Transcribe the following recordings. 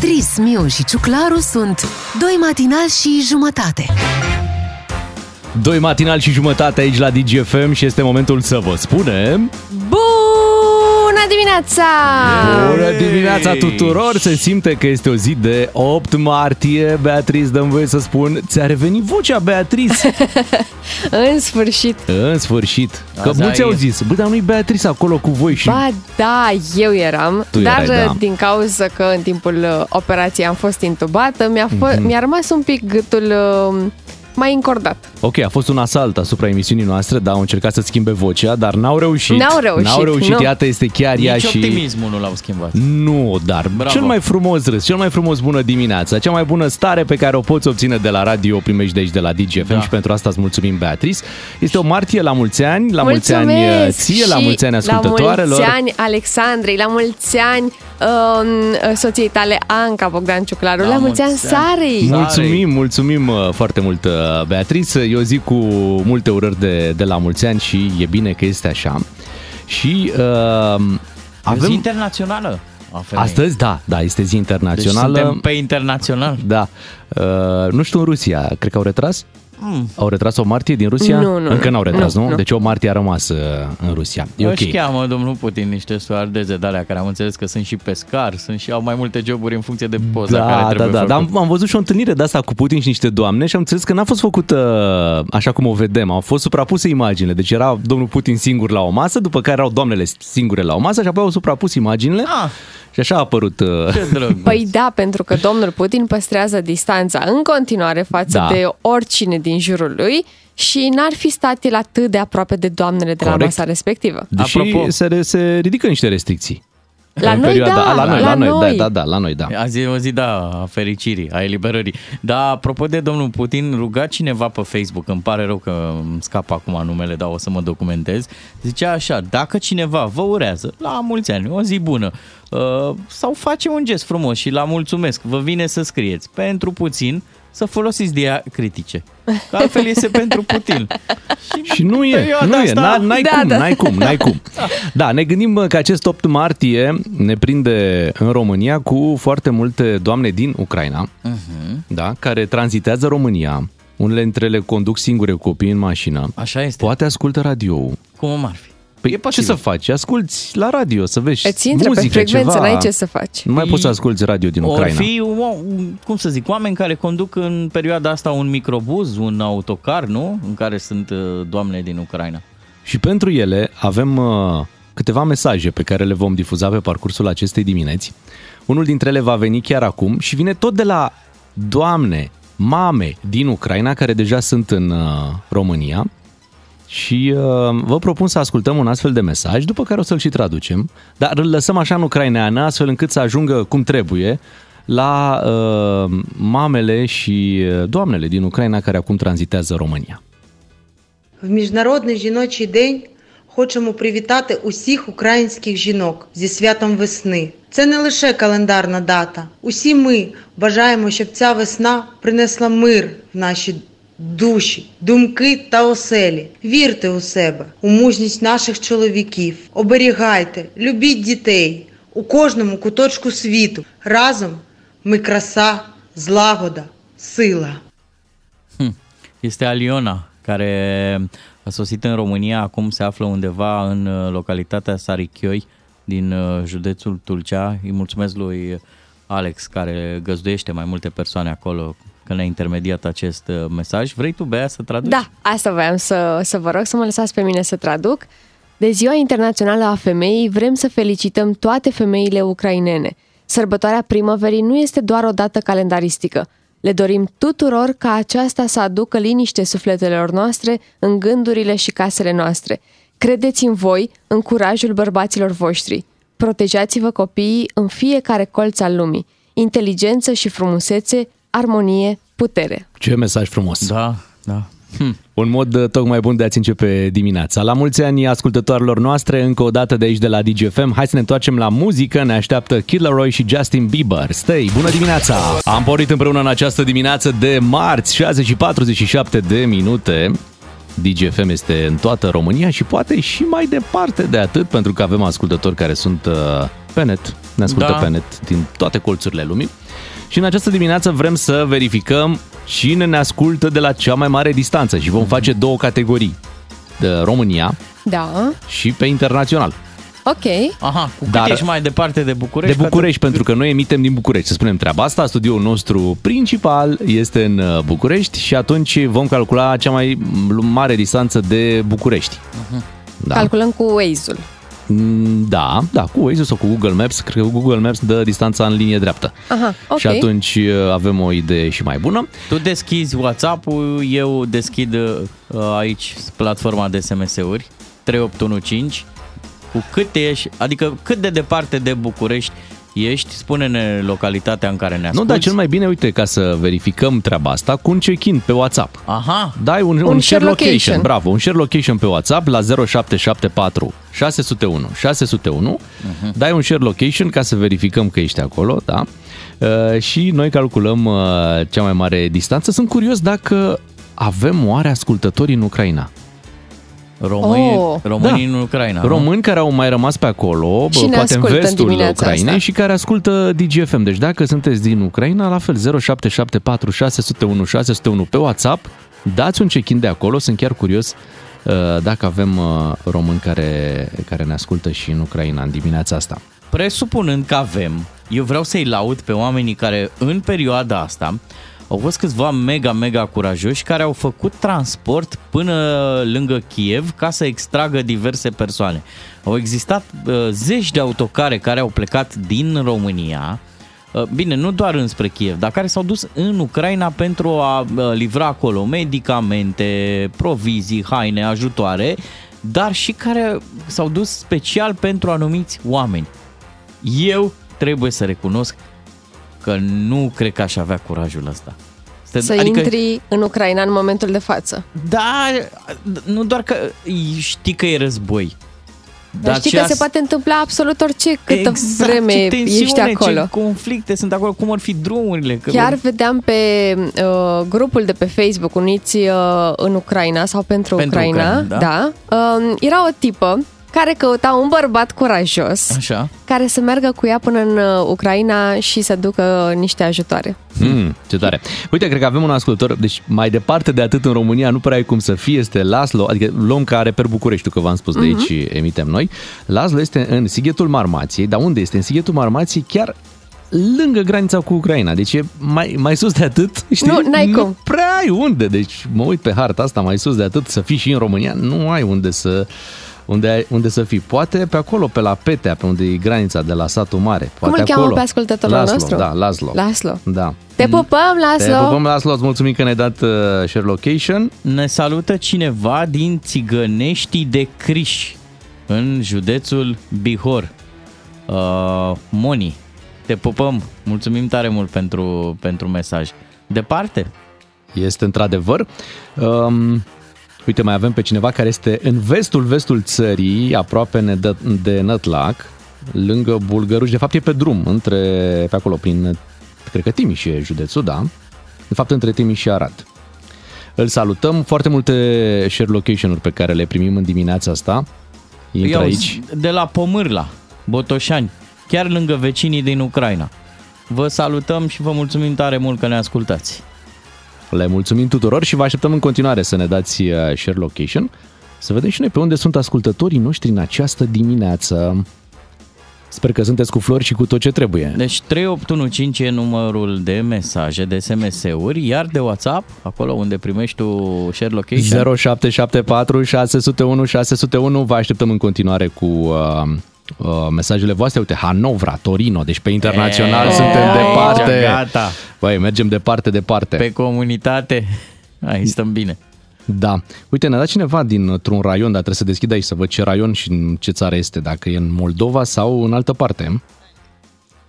Beatrice, Miu și Ciuclaru sunt doi matinal și jumătate. Doi matinal și jumătate aici la DGFM și este momentul să vă spunem... Bună dimineața! Bună dimineața tuturor! Se simte că este o zi de 8 martie. Beatrice, dăm voie să spun, ți-a revenit vocea, Beatrice! În sfârșit! În sfârșit! Că Azi mulți ai- au zis, bă, dar nu-i Beatrice acolo cu voi și... Ba da, eu eram, Tu dar erai, da. din cauza că în timpul uh, operației am fost intubată, mi-a, f- Mhm. mi-a rămas un pic gâtul uh, mai încordat. Ok, a fost un asalt asupra emisiunii noastre, dar au încercat să schimbe vocea, dar n-au reușit. N-au reușit, N-au reușit, nu. iată, este chiar ea Nici și... optimismul nu l-au schimbat. Nu, dar Bravo. cel mai frumos râs, cel mai frumos bună dimineața, cea mai bună stare pe care o poți obține de la radio, o primești de aici de la DGFM Da. și pentru asta îți mulțumim, Beatrice. Este o martie la mulți ani, la mulți ani Mulțumesc! ție, la Și mulți ani La ascultătoarelor. mulți ani Alexandrei, la mulți ani uh, soției tale Anca Bogdan Ciuclaru, la, La mulți ani mulți ani. Sarei! Mulțumesc. Mulțumim, mulțumim uh, foarte mult, uh, Beatrice. E o zi cu multe urări de, de la mulți ani și e bine că este așa. Și uh, Avem... avem... Zi internațională a femeii. Astăzi, da, da, este zi deci internațională. suntem pe internațional. Da. Uh, nu știu în Rusia, cred că au retras? Mm. Au retras o martie din Rusia? Nu, nu, Încă nu. n-au retras, nu? Nu, nu. Deci o martie a rămas uh, în Rusia. E ok. Își cheamă domnul Putin niște soardeze de alea care am înțeles că sunt și pescari, sunt și au mai multe joburi în funcție de poza care Da, da, trebuie da, dar făcut. am, am văzut și o întâlnire de asta cu Putin și niște doamne și am înțeles că n-a fost făcută așa cum o vedem, au fost suprapuse imaginile. Deci era domnul Putin singur la o masă, după care erau doamnele singure la o masă și apoi au suprapus imaginile Ah, și așa a apărut... Uh, ce drăguț. Păi da, pentru că domnul Putin păstrează distanța în continuare față Da. de oricine din jurul lui și n-ar fi stat el atât de aproape de doamnele de la Corect. masa respectivă. Deși Apropo- se, se ridică niște restricții. La în noi, perioada, da, a, la noi, la la noi, noi. Da, da, da, la noi, da. Azi e o zi, da, a fericirii, a eliberării. Dar, apropo de domnul Putin, ruga cineva pe Facebook, îmi pare rău că îmi scapă acum numele, dar o să mă documentez, zicea așa, dacă cineva vă urează la mulți ani, o zi bună, uh, sau face un gest frumos și la mulțumesc, vă vine să scrieți, pentru puțin, să folosiți diacritice. Că altfel iese pentru Putin. Și nu e, perioada nu e, asta- n- n-ai Da, cum, da. n-ai cum, n-ai cum. Da, ne gândim bă, că acest 8 martie ne prinde în România cu foarte multe doamne din Ucraina, Uh-huh. da, care tranzitează România. Unele dintre ele conduc singure copii în mașină. Așa este. Poate ascultă radio. Cum ar fi? Păi E ce posibil. să faci? Asculți la radio, să vezi Îți intră muzică, pe frecvență, ceva. n-ai ce să faci. Nu mai poți să asculti radio din Or Ucraina. fi, o- cum să zic, oameni care conduc în perioada asta un microbuz, un autocar, nu? În care sunt uh, doamne din Ucraina. Și pentru ele avem uh, câteva mesaje pe care le vom difuza pe parcursul acestei dimineți. Unul dintre ele va veni chiar acum și vine tot de la doamne, mame din Ucraina care deja sunt în uh, România. Și uh, vă propun să ascultăm un astfel de mesaj, după care o să-l și traducem, dar îl lăsăm așa în ucraineană, astfel încât să ajungă cum trebuie la uh, mamele și uh, doamnele din Ucraina care acum tranzitează România. В Міжнародний жіночий день хочемо привітати усіх українських жінок зі святом весни. Це не лише календарна дата. Усі ми бажаємо, щоб ця весна принесла мир в наші душі, думки та оселі. Вірте у себе, у мужність наших чоловіків. Оберігайте, любіть дітей у кожному куточку світу. Разом ми краса, злагода, сила. Hm. Este Aliona, care a sosit în România, acum se află undeva în uh, localitatea Sarichioi, din uh, județul Tulcea. Îi mulțumesc lui Alex, care găzduiește mai multe persoane acolo, că ne-a intermediat acest uh, mesaj. Vrei tu, Bea, să traduci? Da, asta voiam să, să vă rog să mă lăsați pe mine să traduc. De Ziua Internațională a Femeii vrem să felicităm toate femeile ucrainene. Sărbătoarea primăverii nu este doar o dată calendaristică. Le dorim tuturor ca aceasta să aducă liniște sufletelor noastre în gândurile și casele noastre. Credeți în voi, în curajul bărbaților voștri. Protejați-vă copiii în fiecare colț al lumii. Inteligență și frumusețe, armonie, putere. Ce mesaj frumos! Da, da. Hm. Un mod uh, tocmai bun de a-ți începe dimineața. La mulți ani ascultătorilor noastre, încă o dată de aici de la DGFM. Hai să ne întoarcem la muzică. Ne așteaptă Killer Roy și Justin Bieber. Stay, bună dimineața! Am pornit împreună în această dimineață de marți, 6 și 47 de minute. DGFM este în toată România și poate și mai departe de atât, pentru că avem ascultători care sunt uh, pe net, ne ascultă Da. pe net din toate colțurile lumii. Și în această dimineață vrem să verificăm cine ne ascultă de la cea mai mare distanță și vom face două categorii. De România Da, și pe internațional. ok. Aha, cu cât Dar- ești mai departe de București? De București, pentru că noi emitem din București, să spunem treaba asta. Studioul nostru principal este în uh, București și atunci vom calcula cea mai mare distanță de București. Da. Calculăm cu Waze-ul. Mm, Da, da, cu Waze sau cu Google Maps. Cred că Google Maps dă distanța în linie dreaptă. Aha, ok. Și atunci uh, avem o idee și mai bună. Tu deschizi WhatsApp-ul, eu deschid uh, aici platforma de SMS-uri 3815. Cu cât ești, adică cât de departe de București ești, spune-ne localitatea în care ne Nu, asculti. dar cel mai bine, uite, ca să verificăm treaba asta, cu un check-in pe WhatsApp. Aha, Dai un, un, Un un share share location. location. bravo, un share location pe WhatsApp la 0774 601 601. Uh-huh. Dai un share location ca să verificăm că ești acolo, da? Uh, și noi calculăm uh, cea mai mare distanță. Sunt curios dacă avem oare ascultători în Ucraina. Românii, Oh. românii Da. în Ucraina. nu? Români care au mai rămas pe acolo, Și bă, ne poate în ascultă în vestul dimineața Ucrainei asta. și care ascultă DGFM. Deci dacă sunteți din Ucraina, la fel 0774 601 601 pe WhatsApp, dați un check-in de acolo, sunt chiar curios uh, dacă avem uh, români care, care ne ascultă și în Ucraina în dimineața asta. Presupunând că avem, eu vreau să-i laud pe oamenii care în perioada asta au fost câțiva mega, mega curajoși care au făcut transport până lângă Kiev ca să extragă diverse persoane. Au existat uh, zeci de autocare care au plecat din România, uh, bine, nu doar înspre Kiev, dar care s-au dus în Ucraina pentru a uh, livra acolo medicamente, provizii, haine, ajutoare, dar și care s-au dus special pentru anumiți oameni. Eu trebuie să recunosc că nu cred că aș avea curajul ăsta. Să, Să adică... intri în Ucraina în momentul de față. Da, nu doar că știi că e război. Dar știi că se poate întâmpla absolut orice câtă exact, vreme ce tensiune, ești acolo. Ce conflicte sunt acolo, cum ar fi drumurile. Că Chiar vedeam pe uh, grupul de pe Facebook Uniți uh, în Ucraina sau pentru, Pentru Ucraina, Ucraina, da. da uh, era o tipă care căuta un bărbat curajos Așa. care să meargă cu ea până în uh, Ucraina și să ducă niște ajutoare. Mm, ce tare. Uite, cred că avem un ascultător, deci mai departe de atât în România nu prea ai cum să fie, este Laslo, adică luăm care per București, că v-am spus, de aici emitem noi. Laslo este în Sighetul Marmației, dar unde este? În Sighetul Marmației, chiar lângă granița cu Ucraina, deci e mai, mai sus de atât, știi? Nu, n-ai nu cum. prea ai unde, deci mă uit pe harta asta, mai sus de atât, să fii și în România, nu ai unde să unde, ai, unde să fii. Poate pe acolo, pe la Petea, pe unde e granița de la satul mare. Poate Cum îl cheamă acolo. pe ascultătorul Laslo, nostru? Da, Laslo. Laslo. Da. Te pupăm, Te Laslo! pupăm, Laslo, îți mulțumim că ne-ai dat uh, share location. Ne salută cineva din Țigăneștii de Criș, în județul Bihor. Uh, Moni, te pupăm, mulțumim tare mult pentru, pentru mesaj. Departe? Este într-adevăr. Um, uite, mai avem pe cineva care este în vestul, vestul țării, aproape de, de Nătlac, lângă Bulgăruș. De fapt, e pe drum, între, pe acolo, prin, cred că Timiș e județul, da? De fapt, între Timiș și Arad. Îl salutăm. Foarte multe share location-uri pe care le primim în dimineața asta. Intră Iau, aici. De la Pomârla, Botoșani, chiar lângă vecinii din Ucraina. Vă salutăm și vă mulțumim tare mult că ne ascultați. Le mulțumim tuturor și vă așteptăm în continuare să ne dați uh, share location, să vedem și noi pe unde sunt ascultătorii noștri în această dimineață. Sper că sunteți cu flori și cu tot ce trebuie. Deci 3815 e numărul de mesaje, de SMS-uri, iar de WhatsApp, acolo unde primești tu share location. 0774 601 601 Vă așteptăm în continuare cu uh, uh, mesajele voastre. Uite, Hanovra, Torino, deci pe internațional E, suntem aici, departe. Gata. Băi, mergem departe, departe. Pe comunitate, aici stăm bine. Da. Uite, ne-a dat cineva dintr-un raion, dar trebuie să deschid aici să văd ce raion și în ce țară este, dacă e în Moldova sau în altă parte.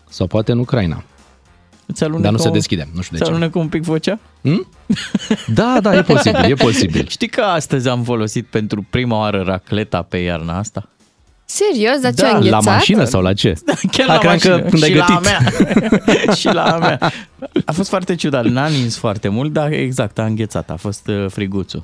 Sau poate în Ucraina. Îți alunecă Dar nu se un- deschide, nu știu de Îți ce. alunecă un pic vocea? Hmm? Da, da, e posibil, e posibil. Știi că astăzi am folosit pentru prima oară racleta pe iarna asta? Serios? Dar ce, Da, a La înghețat? mașină sau la ce? Chiar A, la cream că mașină. când ai și la a gătit. mea. și la a mea. A fost foarte ciudat. N-a nins foarte mult, dar exact, a înghețat. A fost uh, friguțul.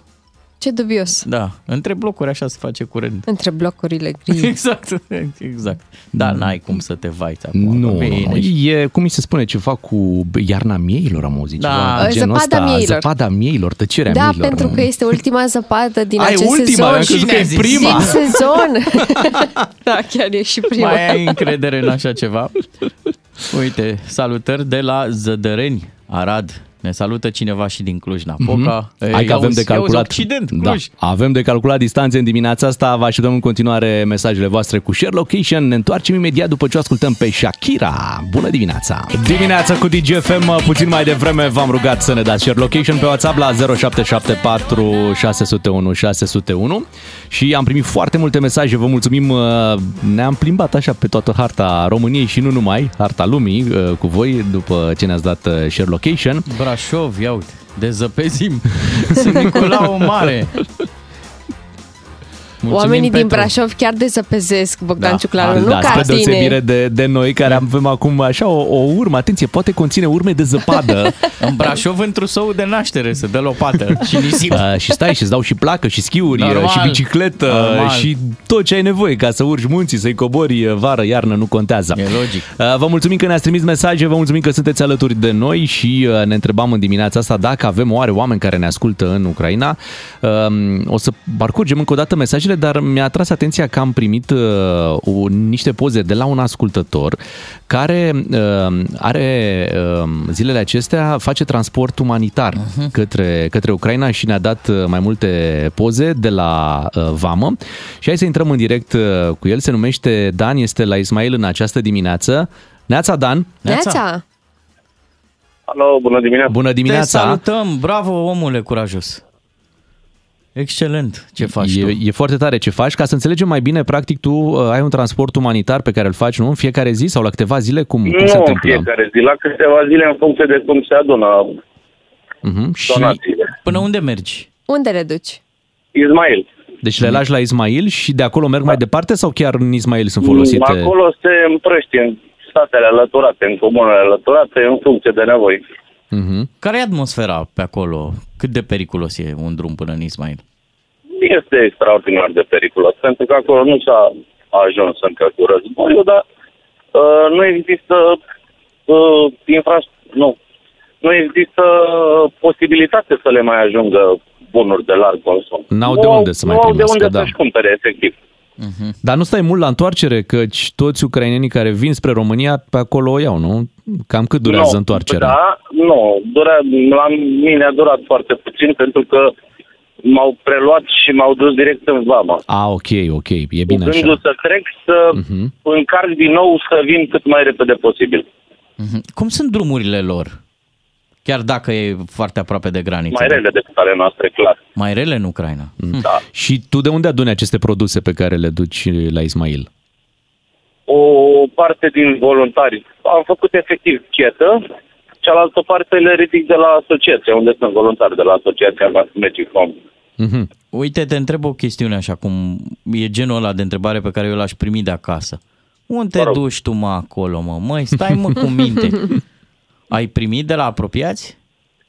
Ce dubios. Da, între blocuri așa se face curent. Între blocurile gri. Exact, exact. Da, n-ai cum să te vaiți acum. Nu, Bine, nu, e, cum mi se spune, ceva cu iarna mieilor, am auzit Da. ceva genul Zăpada ăsta, mieilor. zăpada mieilor, tăcerea Da, mieilor. pentru că este ultima zăpadă din Ai, acest ultima, sezon. am crezut că e Cine a zis? prima. Din sezon. da, chiar e și prima. Mai ai încredere în așa ceva? Uite, salutări de la Zădăreni, Arad. Ne salută cineva și din Cluj-Napoca. Mhm. Hai că avem de calculat. Occident, da, Cluj. avem de calculat distanțe în dimineața asta. Vă așteptăm în continuare mesajele voastre cu share location. Ne întoarcem imediat după ce o ascultăm pe Shakira. Bună dimineața! Dimineața cu DGFM, puțin mai devreme v-am rugat să ne dați share location pe WhatsApp la 0774 601 601 și am primit foarte multe mesaje. Vă mulțumim! Ne-am plimbat așa pe toată harta României și nu numai, harta lumii cu voi după ce ne-ați dat share location. Brașov, ia uite, dezăpezim. Sunt Nicolau Mare. Mulțumim, Oamenii din Petru. Brașov chiar dezăpezesc Bogdan Da. Ciuclaru, nu da, ca spre deosebire tine. de, de noi care avem acum așa o, o urmă, atenție, poate conține urme de zăpadă În Brașov, într-un său de naștere, se dă lopată și nisip. uh, și stai și îți dau și placă și schiuri Normal. uh, și bicicletă Normal. și tot ce ai nevoie ca să urci munții, să-i cobori uh, vară, iarnă, nu contează. E logic. Uh, Vă mulțumim că ne-ați trimis mesaje, vă mulțumim că sunteți alături de noi și uh, ne întrebam în dimineața asta dacă avem oare oameni care ne ascultă în Ucraina. Um, O să parcurgem încă o dată mesajele, dar mi-a atras atenția că am primit uh, o- niște poze de la un ascultător care uh, are uh, zilele acestea, face transport umanitar uh-huh. către, către Ucraina și ne-a dat uh, mai multe poze de la uh, Vamă. Și hai să intrăm în direct uh, cu el, se numește Dan, este la Ismail în această dimineață. Neața, Dan! Neața, Alo, bună dimineața. Bună Te dimineața! salutăm, bravo omule curajos. Excelent ce faci tu. E, e foarte tare ce faci. Ca să înțelegem mai bine, practic, tu uh, ai un transport umanitar pe care îl faci, nu? În fiecare zi sau la câteva zile? Cum, cum nu se în întâmplă? fiecare zi, la câteva zile în funcție de cum se adună Uh-huh. Și, donațiile. Până unde mergi? unde le duci? Ismail. deci le lași la Ismail și de acolo merg mai departe sau chiar în Ismail sunt folosite? Acolo se împrăștie în statele alăturate, în comunele alăturate, în funcție de nevoi. Uh-huh. Care e atmosfera pe acolo? Cât de periculos e un drum până în Ismail? Este extraordinar de periculos, pentru că acolo nu s-a ajuns încă cu războiul, dar uh, nu există uh, infra... nu. Nu există posibilitate să le mai ajungă bunuri de larg consum. N-au Nu de unde să mai Nu au de primească, unde da. să-și cumpere, efectiv. Dar nu stai mult la întoarcere, căci toți ucrainenii care vin spre România pe acolo o iau, nu? Cam cât durează Nu, întoarcerea? Da, nu. Dura, la mine a durat foarte puțin pentru că m-au preluat și m-au dus direct în vama. A, ok, ok, e Cu bine gândul așa. să trec, să Mhm. încarc din nou, să vin cât mai repede posibil. Mhm. Cum sunt drumurile lor? Chiar dacă e foarte aproape de graniță. Mai rele decât ale noastre, clar. Mai rele în Ucraina. Hm. Da. Și tu de unde aduni aceste produse pe care le duci la Ismail? O parte din voluntari am făcut efectiv chetă, cealaltă parte le ridic de la asociație, unde sunt voluntari de la asociația Magic Home. Mhm. Uite, te întreb o chestiune așa, cum e genul ăla de întrebare pe care eu l-aș primi de acasă. Unde te Mă rog. duci tu, mă, acolo, mă? Măi, stai, mă, cu minte. Ai primit de la apropiați?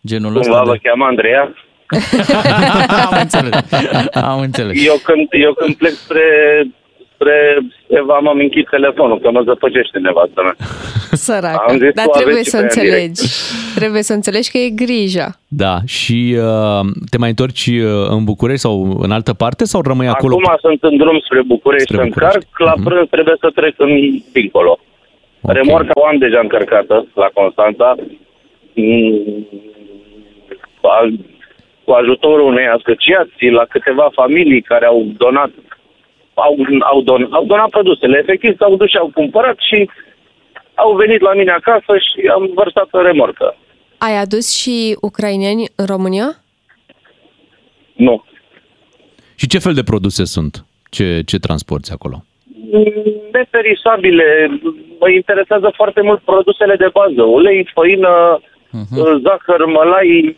Genul Cumva ăsta vă de... cheamă Andreea. Am înțeles. Am înțeles. Eu când, eu când plec spre, spre Eva, mă închid telefonul, că mă zăpăcește nevastă mea. Săracă. Am zis, Dar tu trebuie aveți să pe ea înțelegi. Trebuie să înțelegi că e grija. Da, și uh, te mai întorci uh, în București sau în altă parte sau rămâi acolo? Acum sunt în drum spre București Spre să București. încarc, la Mhm. prânz trebuie să trec în dincolo. Ok. Remorca o am deja încărcată la Constanța. Mm, a- Cu ajutorul unei asociații, la câteva familii care au donat au, au, don, au donat produsele. Efectiv s-au dus și au cumpărat și au venit la mine acasă și am vărsat în remorcă. Ai adus și ucraineni în România? Nu. Și ce fel de produse sunt? Ce, ce transporti acolo? Neperisabile. Mă interesează foarte mult produsele de bază. Ulei, făină, uh-huh. zahăr, mălai,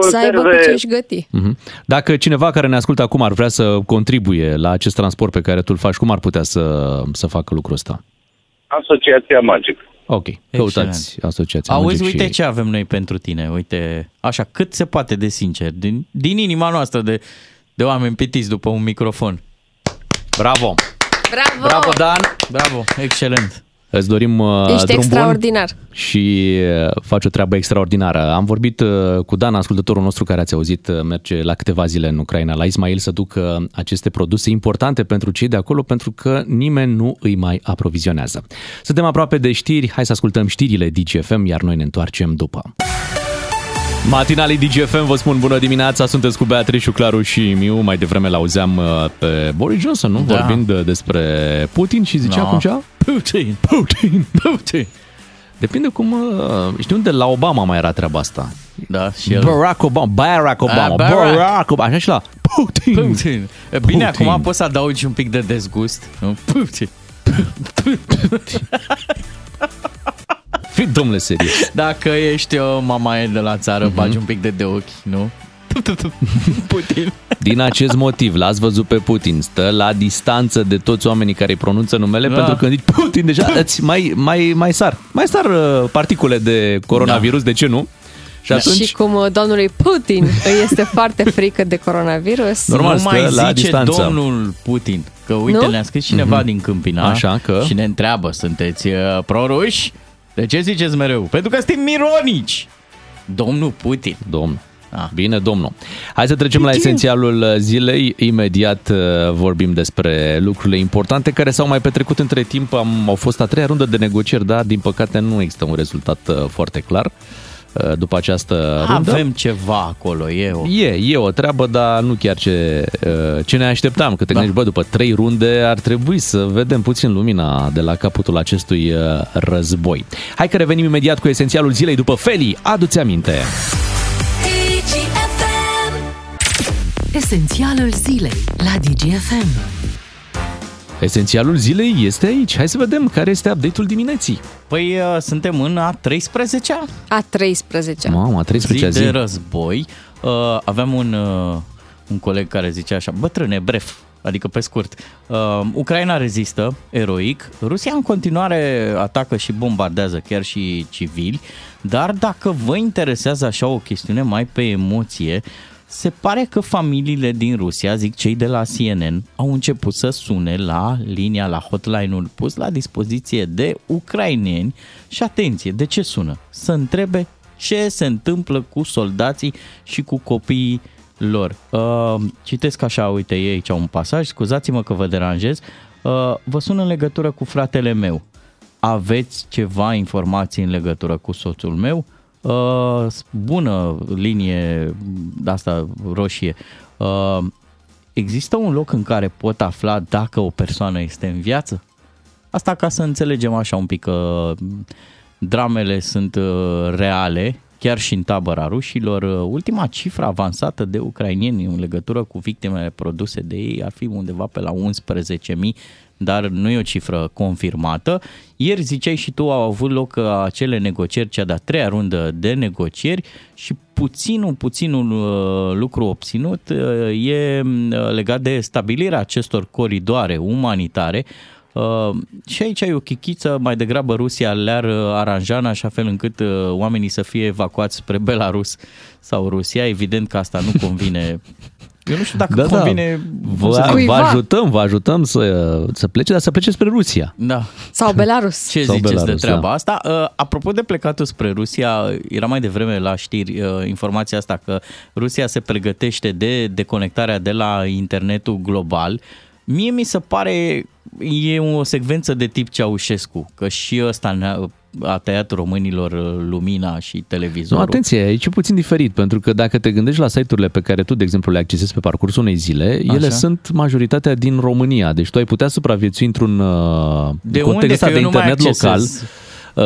Să aibă cu conserve. ce-și găti. Mhm. Dacă cineva care ne ascultă acum ar vrea să contribuie la acest transport pe care tu îl faci, cum ar putea să, să facă lucrul ăsta? Asociația Magic. Ok, căutați asociația. Auzi, Magic uite și... ce avem noi pentru tine. Uite, așa, cât se poate de sincer, din, din inima noastră de, de oameni pitiți după un microfon. Bravo! Bravo! Bravo, Dan! Bravo, excelent. Îți dorim uh, Ești drum extraordinar. bun și uh, faci o treabă extraordinară. Am vorbit uh, cu Dan, ascultătorul nostru care ați auzit, uh, merge la câteva zile în Ucraina, la Ismail să ducă aceste produse importante pentru cei de acolo, pentru că nimeni nu îi mai aprovizionează. Suntem aproape de știri, hai să ascultăm știrile DGFM, iar noi ne întoarcem după. Matinalii DGFM vă spun bună dimineața, sunteți cu Beatrice, Claru și Miu. Mai devreme l-auzeam uh, pe Boris Johnson, nu? Da. Vorbind uh, despre Putin și zicea No. cum cea? Putin. Putin, Putin. Depinde cum... uh, Știu unde la Obama mai era treaba asta. Da, și el. Barack Obama, Barack Obama, Ah, Barack. Barack Obama, așa și la Putin. Putin. E, Bine, Putin. acum poți să adaugi un pic de dezgust. Nu? Putin. Fii, domnule, serios. Dacă ești o mamaie de la țară, Mhm. bagi un pic de de ochi, nu? Putin. Din acest motiv, l-ați văzut pe Putin, stă la distanță de toți oamenii care îi pronunță numele, Da. pentru că când zici Putin, deja îți mai, mai, mai sar. Mai sar uh, particule de coronavirus, de ce nu? Și atunci, Și cum uh, domnului Putin îi este foarte frică de coronavirus. Normal, nu mai stă la zice distanță. domnul Putin. Că uite, Nu? ne-a scris cineva din Câmpina Așa că? și ne întreabă, sunteți uh, proruși? De ce ziceți mereu? Pentru că suntem mironici. Domnul Putin. domn, Ah. Bine, domnul. Hai să trecem la esențialul uh, zilei. Imediat uh, vorbim despre lucrurile importante care s-au mai petrecut între timp. Am, au fost a treia rundă de negocieri, dar din păcate nu există un rezultat uh, foarte clar uh, după această rundă. Avem ceva acolo, e o... E, e o treabă, dar nu chiar ce, uh, ce ne așteptam. Că te Da. gândești, bă, după trei runde ar trebui să vedem puțin lumina de la capătul acestui uh, război. Hai că revenim imediat cu esențialul zilei după Feli. Adu-ți aminte! Esențialul zilei la DGFM. Esențialul zilei este aici. Hai să vedem care este update-ul dimineții. Păi uh, suntem în a 13-a A 13 Mama, zi 13 zi. de război. Uh, aveam un, uh, un coleg care zicea așa, bătrâne, bref, adică pe scurt, uh, Ucraina rezistă, eroic, Rusia în continuare atacă și bombardează chiar și civili, dar dacă vă interesează așa o chestiune mai pe emoție, se pare că familiile din Rusia, zic cei de la CNN, au început să sune la linia, la hotline-ul pus la dispoziție de ucraineni și atenție, de ce sună? Să întrebe ce se întâmplă cu soldații și cu copiii lor. Uh, citesc așa, uite, e aici un pasaj, scuzați-mă că vă deranjez, uh, vă sun în legătură cu fratele meu. Aveți ceva informații în legătură cu soțul meu? Uh, bună linie de asta roșie. Uh, există un loc în care pot afla dacă o persoană este în viață? Asta ca să înțelegem așa un pic că dramele sunt uh, reale, chiar și în tabăra rușilor. Uh, Ultima cifră avansată de ucrainieni în legătură cu victimele produse de ei ar fi undeva pe la 11.000, dar nu e o cifră confirmată. Ieri ziceai și tu, au avut loc uh, acele negocieri, cea de-a treia rundă de negocieri și puținul, puținul uh, lucru obținut uh, e uh, legat de stabilirea acestor coridoare umanitare Uh, și aici ai o chichiță, mai degrabă Rusia le-ar uh, aranja în așa fel încât uh, oamenii să fie evacuați spre Belarus sau Rusia. Evident că asta nu convine. Eu nu știu dacă Da, da. convine... cum să Vă, zic. vă Cuiva. ajutăm, vă ajutăm să, să plece, dar să plece spre Rusia. Da. Sau Belarus. Ce Sau ziceți Belarus, de treaba da. asta? Uh, apropo de plecatul spre Rusia, era mai devreme la știri uh, informația asta că Rusia se pregătește de deconectarea de la internetul global. Mie mi se pare e o secvență de tip Ceaușescu, că și ăsta ne-a, a tăiat românilor uh, lumina și Nu, televizorul. atenție, aici e puțin diferit, pentru că dacă te gândești la site-urile pe care tu, de exemplu, le accesezi pe parcursul unei zile, Așa. ele sunt majoritatea din România. Deci tu ai putea supraviețui într-un uh, De context unde? ăsta Că de eu nu mai internet local. accesez. Uh,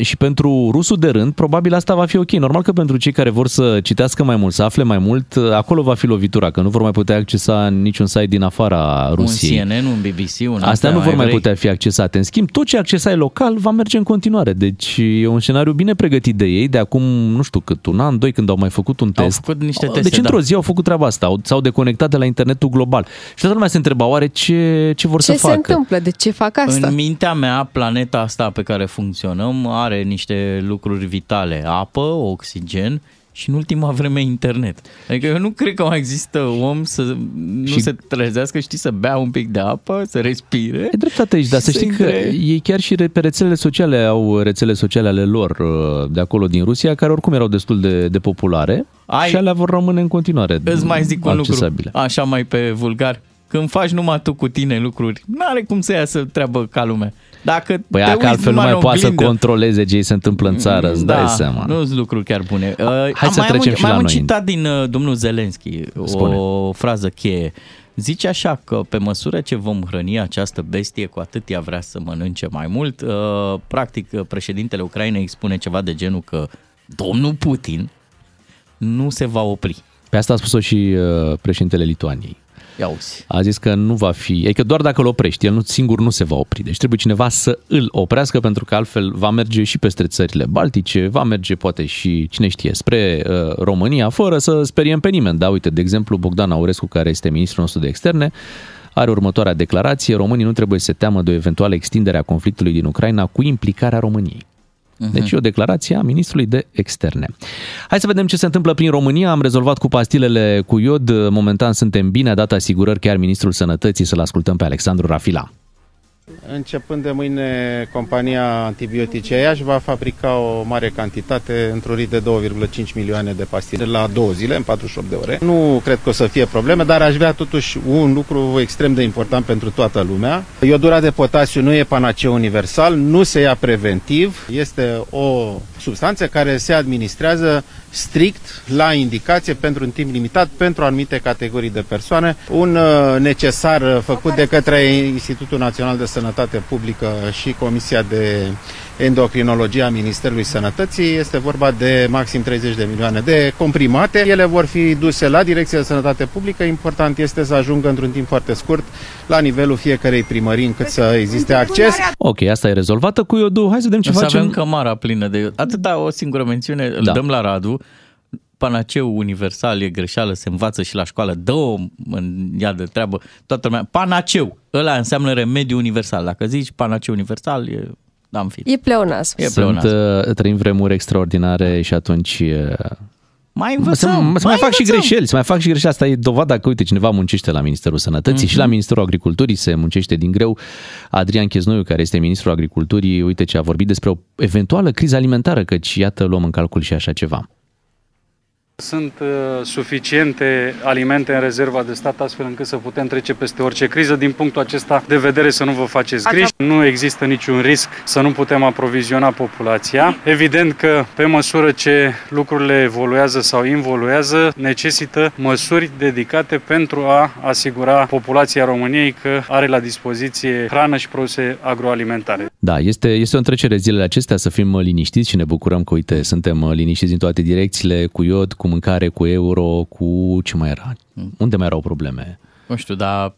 și pentru rusul de rând, probabil asta va fi ok. Normal că pentru cei care vor să citească mai mult, să afle mai mult, uh, acolo va fi lovitura, că nu vor mai putea accesa niciun site din afara Rusiei. Un CNN, un BBC, un Astea astea nu vor mai vrei? putea fi accesate. În schimb, tot ce accesai local va merge în continuare. Deci e un scenariu bine pregătit de ei, de acum, nu știu cât, un an, doi, când au mai făcut un Au test. făcut niște teste, Deci într-o da. zi au făcut treaba asta, au- s-au deconectat de la internetul global. Și toată lumea se întreba, oare ce, ce vor Ce să se facă? întâmplă? De ce fac asta? În mintea mea, planeta asta pe care func- funcționăm are niște lucruri vitale, apă, oxigen și în ultima vreme internet. Adică eu nu cred că mai există om să nu Și- se trezească, știi, să bea un pic de apă, să respire. E dreptate aici, dar să Să știi că intre- ei chiar și re- pe rețelele sociale au rețele sociale ale lor uh, de acolo din Rusia, care oricum erau destul de, de populare Ai- și alea vor rămâne în continuare Îți mai zic un lucru, accesabile. așa mai pe vulgar. Când faci numai tu cu tine lucruri, n-are cum să iasă treabă ca lumea. Dacă Păi te aia că uiți altfel nu numai mai în poate să oglindă- controleze ce îi se întâmplă în țară, îți dai seama. Nu sunt lucruri chiar bune. Uh, Hai să mai am trecem un, și mai la am un noi. citat din uh, domnul Zelenski, Spune. o frază cheie. Zice așa că pe măsură ce vom hrăni această bestie, cu atât ea vrea să mănânce mai mult. Uh, practic, uh, președintele Ucrainei expune ceva de genul că domnul Putin nu se va opri. Pe asta a spus-o și uh, președintele Lituaniei. Ia uzi. A zis că nu va fi, adică doar dacă îl oprești, el nu, singur nu se va opri. Deci trebuie cineva să îl oprească pentru că altfel va merge și peste țările baltice, va merge poate și, cine știe, spre uh, România, fără să speriem pe nimeni. Da, uite, de exemplu, Bogdan Aurescu, care este ministrul nostru de externe, are următoarea declarație, românii nu trebuie să se teamă de o eventuală extindere a conflictului din Ucraina cu implicarea României. Deci e o declarație a ministrului de externe. Hai să vedem ce se întâmplă prin România. Am rezolvat cu pastilele cu iod. Momentan suntem bine, a dat asigurări chiar ministrul sănătății să-l ascultăm pe Alexandru Rafila. Începând de mâine, compania antibiotice Iași va fabrica o mare cantitate, într-un rit de 2,5 milioane de pastile la două zile, în 48 de ore. Nu cred că o să fie probleme, dar aș vrea totuși un lucru extrem de important pentru toată lumea. Iodura de potasiu nu e panaceu universal, nu se ia preventiv, este o substanță care se administrează strict la indicație pentru un timp limitat pentru anumite categorii de persoane. Un uh, necesar uh, făcut de către Institutul Național de Sănătate Publică și Comisia de Endocrinologie a Ministerului Sănătății este vorba de maxim 30 de milioane de comprimate. Ele vor fi duse la Direcția de Sănătate Publică. Important este să ajungă într-un timp foarte scurt la nivelul fiecarei primării încât să existe acces. Ok, asta e rezolvată cu iodul. Hai să vedem ce O să facem. avem cămara plină de... Atât da, o singură mențiune, îl Da. dăm la Radu. Panaceu universal e greșeală, se învață și la școală, dă-o în ea de treabă, toată lumea. Panaceu, ăla înseamnă remediu universal. Dacă zici panaceu universal, e... Da, în fine. E pleonasm. E Sunt, pleonasm. uh, trăim vremuri extraordinare și atunci uh, Mai să, învățăm, să mai fac și învățăm. greșeli, să mai fac și greșeli. Asta e dovada că, uite, cineva muncește la Ministerul Sănătății și la Mhm. Ministerul Agriculturii se muncește din greu. Adrian Cheznoiu, care este ministrul Agriculturii, uite ce a vorbit despre o eventuală criză alimentară, căci iată luăm în calcul și așa ceva. Sunt uh, suficiente alimente în rezerva de stat astfel încât să putem trece peste orice criză. Din punctul acesta de vedere să nu vă faceți griji. Nu există niciun risc să nu putem aproviziona populația. Evident că pe măsură ce lucrurile evoluează sau involuează, necesită măsuri dedicate pentru a asigura populația României că are la dispoziție hrană și produse agroalimentare. Da, este, este o întrecere zilele acestea să fim uh, liniștiți și ne bucurăm că, uite, suntem uh, liniștiți în toate direcțiile, cu iod, cu mâncare, cu euro, cu ce mai era? Unde mai erau probleme? Nu știu, dar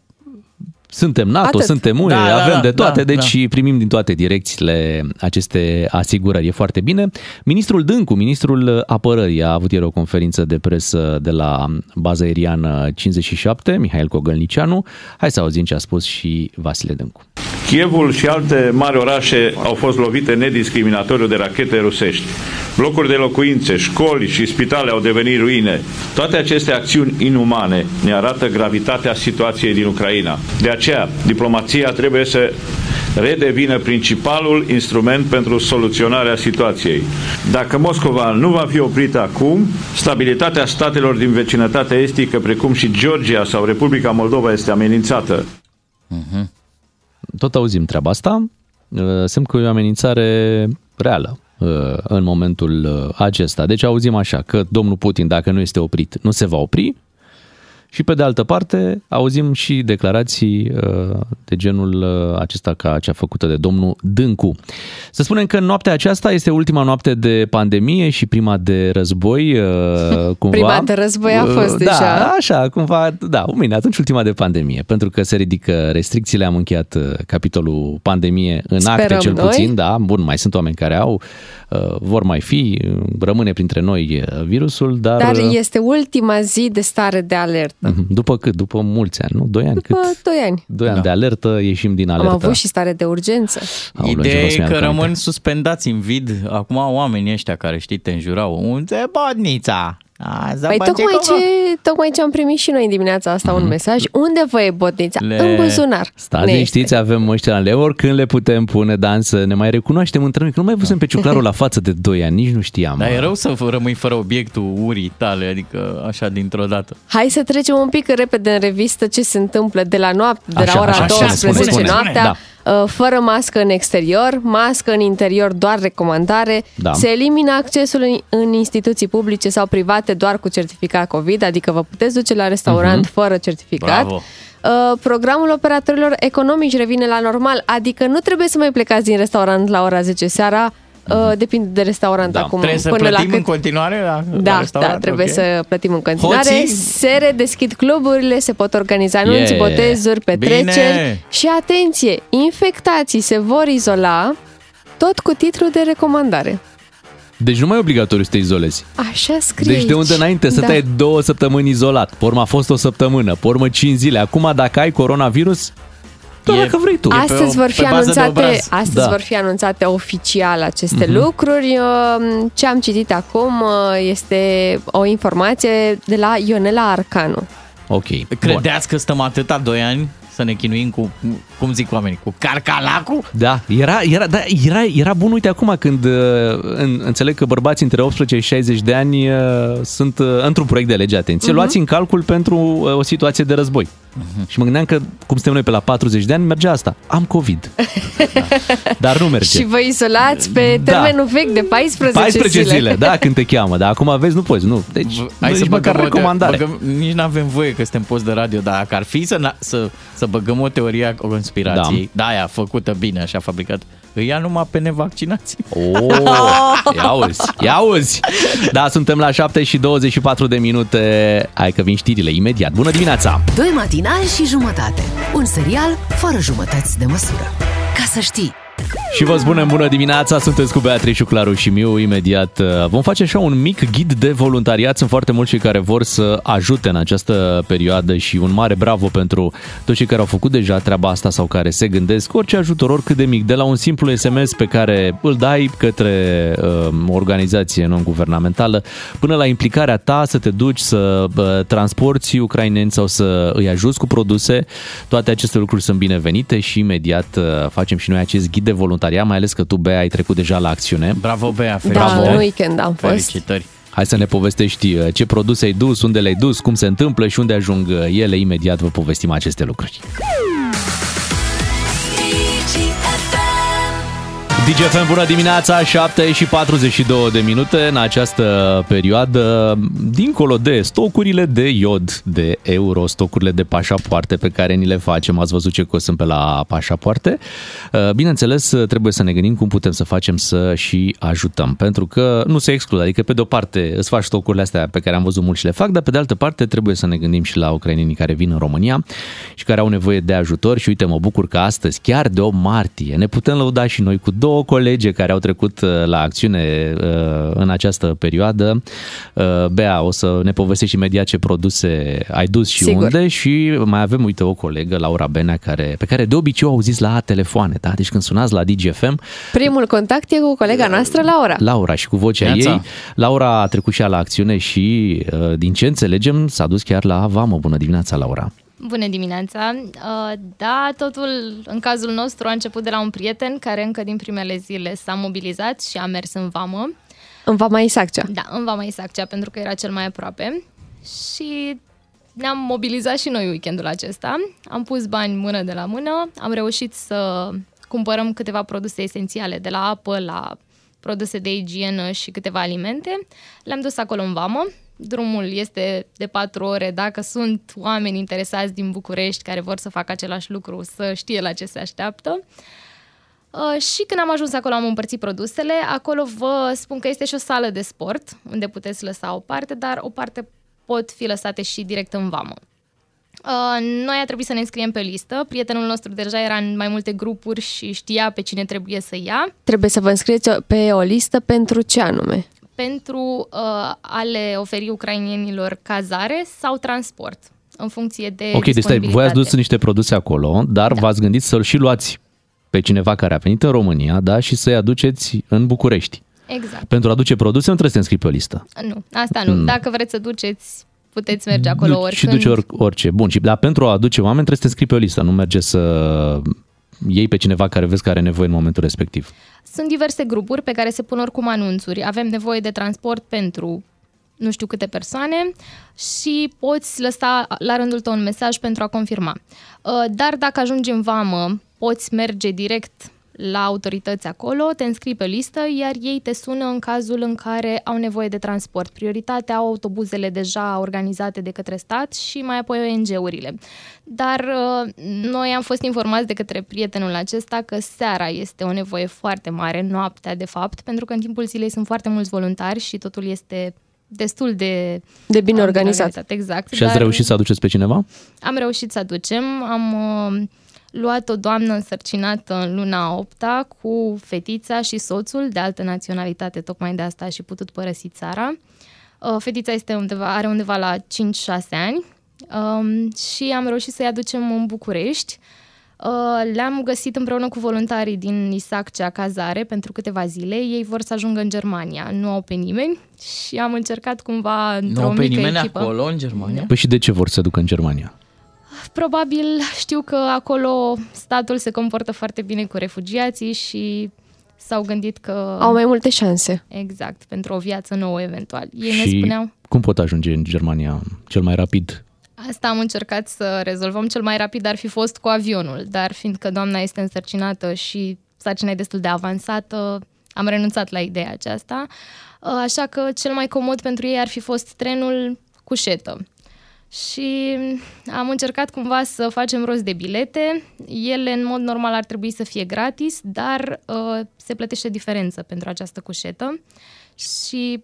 Suntem NATO, Atât. suntem UE, Da, da, avem da, de toate, da, deci primim din toate direcțiile aceste asigurări. E foarte bine. Ministrul Dâncu, ministrul apărării, a avut ieri o conferință de presă de la baza aeriană 57, Mihail Cogălnicianu. Hai să auzim ce a spus și Vasile Dâncu. Chievul și alte mari orașe au fost lovite nediscriminatoriu de rachete rusești. Blocuri de locuințe, școli și spitale au devenit ruine. Toate aceste acțiuni inumane ne arată gravitatea situației din Ucraina. De aceea, diplomația trebuie să redevină principalul instrument pentru soluționarea situației. Dacă Moscova nu va fi oprită acum, stabilitatea statelor din vecinătatea estică, precum și Georgia sau Republica Moldova, este amenințată. Tot auzim treaba asta. Uh, Semn că e o amenințare reală uh, în momentul uh, acesta. Deci auzim așa că domnul Putin, dacă nu este oprit, nu se va opri. Și pe de altă parte, auzim și declarații uh, de genul uh, acesta ca cea făcută de domnul Dâncu. Să spunem că noaptea aceasta este ultima noapte de pandemie și prima de război, uh, cumva. Prima de război a fost Uh, deja. Da, așa, cumva, da, bine, atunci ultima de pandemie, pentru că se ridică restricțiile, am încheiat uh, capitolul pandemie în Sperăm acte cel noi. puțin, da, bun, mai sunt oameni care au, uh, vor mai fi, uh, rămâne printre noi uh, virusul, dar... Dar uh, este ultima zi de stare de alertă. Mhm. După cât? După mulți ani, nu? Doi ani? După Cât? 2 ani. Doi ani Da. de alertă, ieșim din Am alertă. avut și stare de urgență. Aoleu, ce Ideea vreau să e mi-aduc că aminte. rămân suspendați în vid. Acum oamenii ăștia care știi te înjurau. Unde bodnița? A, Păi tocmai ce, tocmai ce am primit și noi în dimineața asta un mesaj. Unde vă e botnița? Le- În buzunar. Stați Ne liniștiți, avem ăștia în leu, oricând le putem pune, Dan, să ne mai recunoaștem între noi, că nu mai văzusem pe ciuclarul la față de 2 ani, nici nu știam. Dar e rău să f- rămâi fără obiectul urii tale, adică așa dintr-o dată. Hai să trecem un pic repede în revistă ce se întâmplă de la noapte, de Așa, la ora așa, spune, 12 spune, spune. noaptea, uh, fără mască în exterior, mască în interior doar recomandare, Da. se elimină accesul în, în instituții publice sau private doar cu certificat COVID, adică vă puteți duce la restaurant fără certificat. Bravo. Uh, programul operatorilor economici revine la normal, adică nu trebuie să mai plecați din restaurant la ora 10 seara, uh, depinde de restaurant Da. acum. Trebuie să până la plătim cât... în continuare la, la Da, restaurant? da, trebuie Ok. să plătim în continuare. Hoții? Se redeschid cluburile, se pot organiza anunți, Yeah. botezuri, petreceri Bine. și atenție, infectații se vor izola tot cu titlu de recomandare. Deci nu mai e obligatoriu să te izolezi. Așa scrie Deci de unde aici. înainte să Da. stai două săptămâni izolat, pe urmă a fost o săptămână, pe urmă 5 zile, acum dacă ai coronavirus, doar E- dacă vrei tu. pe Astăzi o- vor fi pe bază de anunțate, obraz. astăzi Da. vor fi anunțate oficial aceste lucruri. Uh, Ce am citit acum uh, este o informație de la Ionela Arcanu. Ok, bun. Credeați că stăm atâta 2 ani să ne chinuim cu, cum zic oamenii, cu carcalacul? Da, era, era, da, era, era bun, uite, acum când uh, în, înțeleg că bărbații între 18 și 60 de ani uh, sunt uh, într-un proiect de lege, atenție, luați în calcul pentru uh, o situație de război. Și mă gândeam că, cum suntem noi pe la 40 de ani, merge asta. Am COVID. Dar nu merge. Și vă izolați pe Da. termenul vechi de 14, 14 zile. da, când te cheamă. Dar acum vezi, nu poți, nu. Deci, Hai să nici măcar băgăm o te- recomandare. Băgăm, nici nu avem voie că suntem post de radio, dar dacă ar fi să, na- să, să băgăm o teorie a conspirației, da. aia făcută bine, așa fabricat, îi ia numai pe nevaccinați. Oh, ia auzi, ia auzi. Da, suntem la 7 și 24 de minute. Hai că vin știrile imediat. Bună dimineața! Doi matinali și jumătate. Un serial fără jumătăți de măsură. Ca să știi. Și vă spunem bună dimineața, sunteți cu Beatrice, Claru și Miu. Imediat uh, vom face așa un mic ghid de voluntariat. Sunt foarte mulți cei care vor să ajute în această perioadă și un mare bravo pentru toți cei care au făcut deja treaba asta sau care se gândesc. Orice ajutor, oricât de mic, de la un simplu SMS pe care îl dai către uh, o organizație non-guvernamentală până la implicarea ta să te duci să uh, transporti ucraineni sau să îi ajuți cu produse. Toate aceste lucruri sunt binevenite și imediat uh, facem și noi acest ghid de voluntariat, mai ales că tu, Bea, ai trecut deja la acțiune. Bravo, Bea, Da, felicitări. în weekend am fost. Felicitări. Hai să ne povestești uh, ce produse ai dus, unde le-ai dus, cum se întâmplă și unde ajung uh, ele. Imediat vă povestim aceste lucruri. DGFM, bună dimineața, 7 și 42 de minute în această perioadă, dincolo de stocurile de iod, de euro, stocurile de pașapoarte pe care ni le facem, ați văzut ce cost sunt pe la pașapoarte, Uh, bineînțeles trebuie să ne gândim cum putem să facem să și ajutăm, pentru că nu se exclude, adică pe de o parte îți faci stocurile astea pe care am văzut mulți și le fac, dar pe de altă parte trebuie să ne gândim și la ucrainenii care vin în România și care au nevoie de ajutor. Și uite, mă bucur că astăzi, chiar de 8 martie, ne putem lăuda și noi cu două colege care au trecut uh, la acțiune uh, în această perioadă. Uh, Bea, o să ne povestești imediat ce produse ai dus și Sigur. unde și mai avem, uite, o colegă, Laura Benea, care, pe care de obicei o auziți la telefoane, da? Deci când sunați la DGFM, Primul contact e cu colega noastră, Laura. Laura și cu vocea Neața. ei. Laura a trecut și ea la acțiune și, uh, din ce înțelegem, s-a dus chiar la Vamă. Bună dimineața, Laura! Bună dimineața! Uh, Da, totul în cazul nostru a început de la un prieten care încă din primele zile s-a mobilizat și a mers în vamă. În Vama Isaccea. Da, în Vama Isaccea, pentru că era cel mai aproape. Și ne-am mobilizat și noi weekendul acesta. Am pus bani mână de la mână, am reușit să cumpărăm câteva produse esențiale, de la apă la produse de igienă și câteva alimente. Le-am dus acolo în vamă. Drumul este de patru ore. Dacă sunt oameni interesați din București care vor să facă același lucru, să știe la ce se așteaptă. Uh, și când am ajuns acolo am împărțit produsele. Acolo vă spun că este și o sală de sport unde puteți lăsa o parte, dar o parte pot fi lăsate și direct în vamă. Uh, noi a trebuit să ne înscriem pe listă. Prietenul nostru deja era în mai multe grupuri și știa pe cine trebuie să ia Trebuie să vă înscrieți pe o listă pentru ce anume? Pentru uh, a le oferi ucrainienilor cazare sau transport. în funcție de Ok, deci stai, voi ați disponibilitate. dus niște produse acolo, dar Da. v-ați gândit să-l și luați pe cineva care a venit în România, da, și să-i aduceți în București. Exact. Pentru a aduce produse nu trebuie să te înscrii pe o listă. Nu, asta nu. Mm. Dacă vreți să duceți, puteți merge acolo Du- oricând. și duce or, orice. Bun, și, dar pentru a aduce oameni trebuie să te înscrii pe o listă, nu merge să iei pe cineva care vezi că are nevoie în momentul respectiv. Sunt diverse grupuri pe care se pun oricum anunțuri. Avem nevoie de transport pentru nu știu câte persoane și poți lăsa la rândul tău un mesaj pentru a confirma. Uh, Dar dacă ajungi în vamă, poți merge direct la autorități acolo, te înscrii pe listă, iar ei te sună în cazul în care au nevoie de transport. Prioritatea au autobuzele deja organizate de către stat și mai apoi ONG-urile. Dar uh, noi am fost informați de către prietenul acesta că seara este o nevoie foarte mare, noaptea de fapt, pentru că în timpul zilei sunt foarte mulți voluntari și totul este destul de... De bine am organizat. Exact. Și ați reușit să aduceți pe cineva? Am reușit să aducem, am uh, luat o doamnă însărcinată în luna 8 cu fetița și soțul de altă naționalitate, tocmai de asta a și putut părăsi țara. Uh, fetița este undeva, are undeva la 5-6 ani um, și am reușit să-i aducem în București. Uh, le-am găsit împreună cu voluntarii din Isaccea cazare pentru câteva zile. Ei vor să ajungă în Germania. Nu au pe nimeni și am încercat cumva într-o Nu au pe mică nimeni echipă. acolo, în Germania? Păi și de ce vor să se ducă în Germania? Probabil știu că acolo statul se comportă foarte bine cu refugiații și s-au gândit că... Au mai multe șanse. Exact, pentru o viață nouă eventual. Ei și ne spuneau, cum pot ajunge în Germania cel mai rapid? asta am încercat să rezolvăm cel mai rapid, ar fi fost cu avionul, dar fiindcă doamna este însărcinată și sarcina e destul de avansată, am renunțat la ideea aceasta. Așa că cel mai comod pentru ei ar fi fost trenul cu șetă. Și am încercat cumva să facem rost de bilete. Ele, în mod normal, ar trebui să fie gratis, dar uh, se plătește diferență pentru această cușetă. Și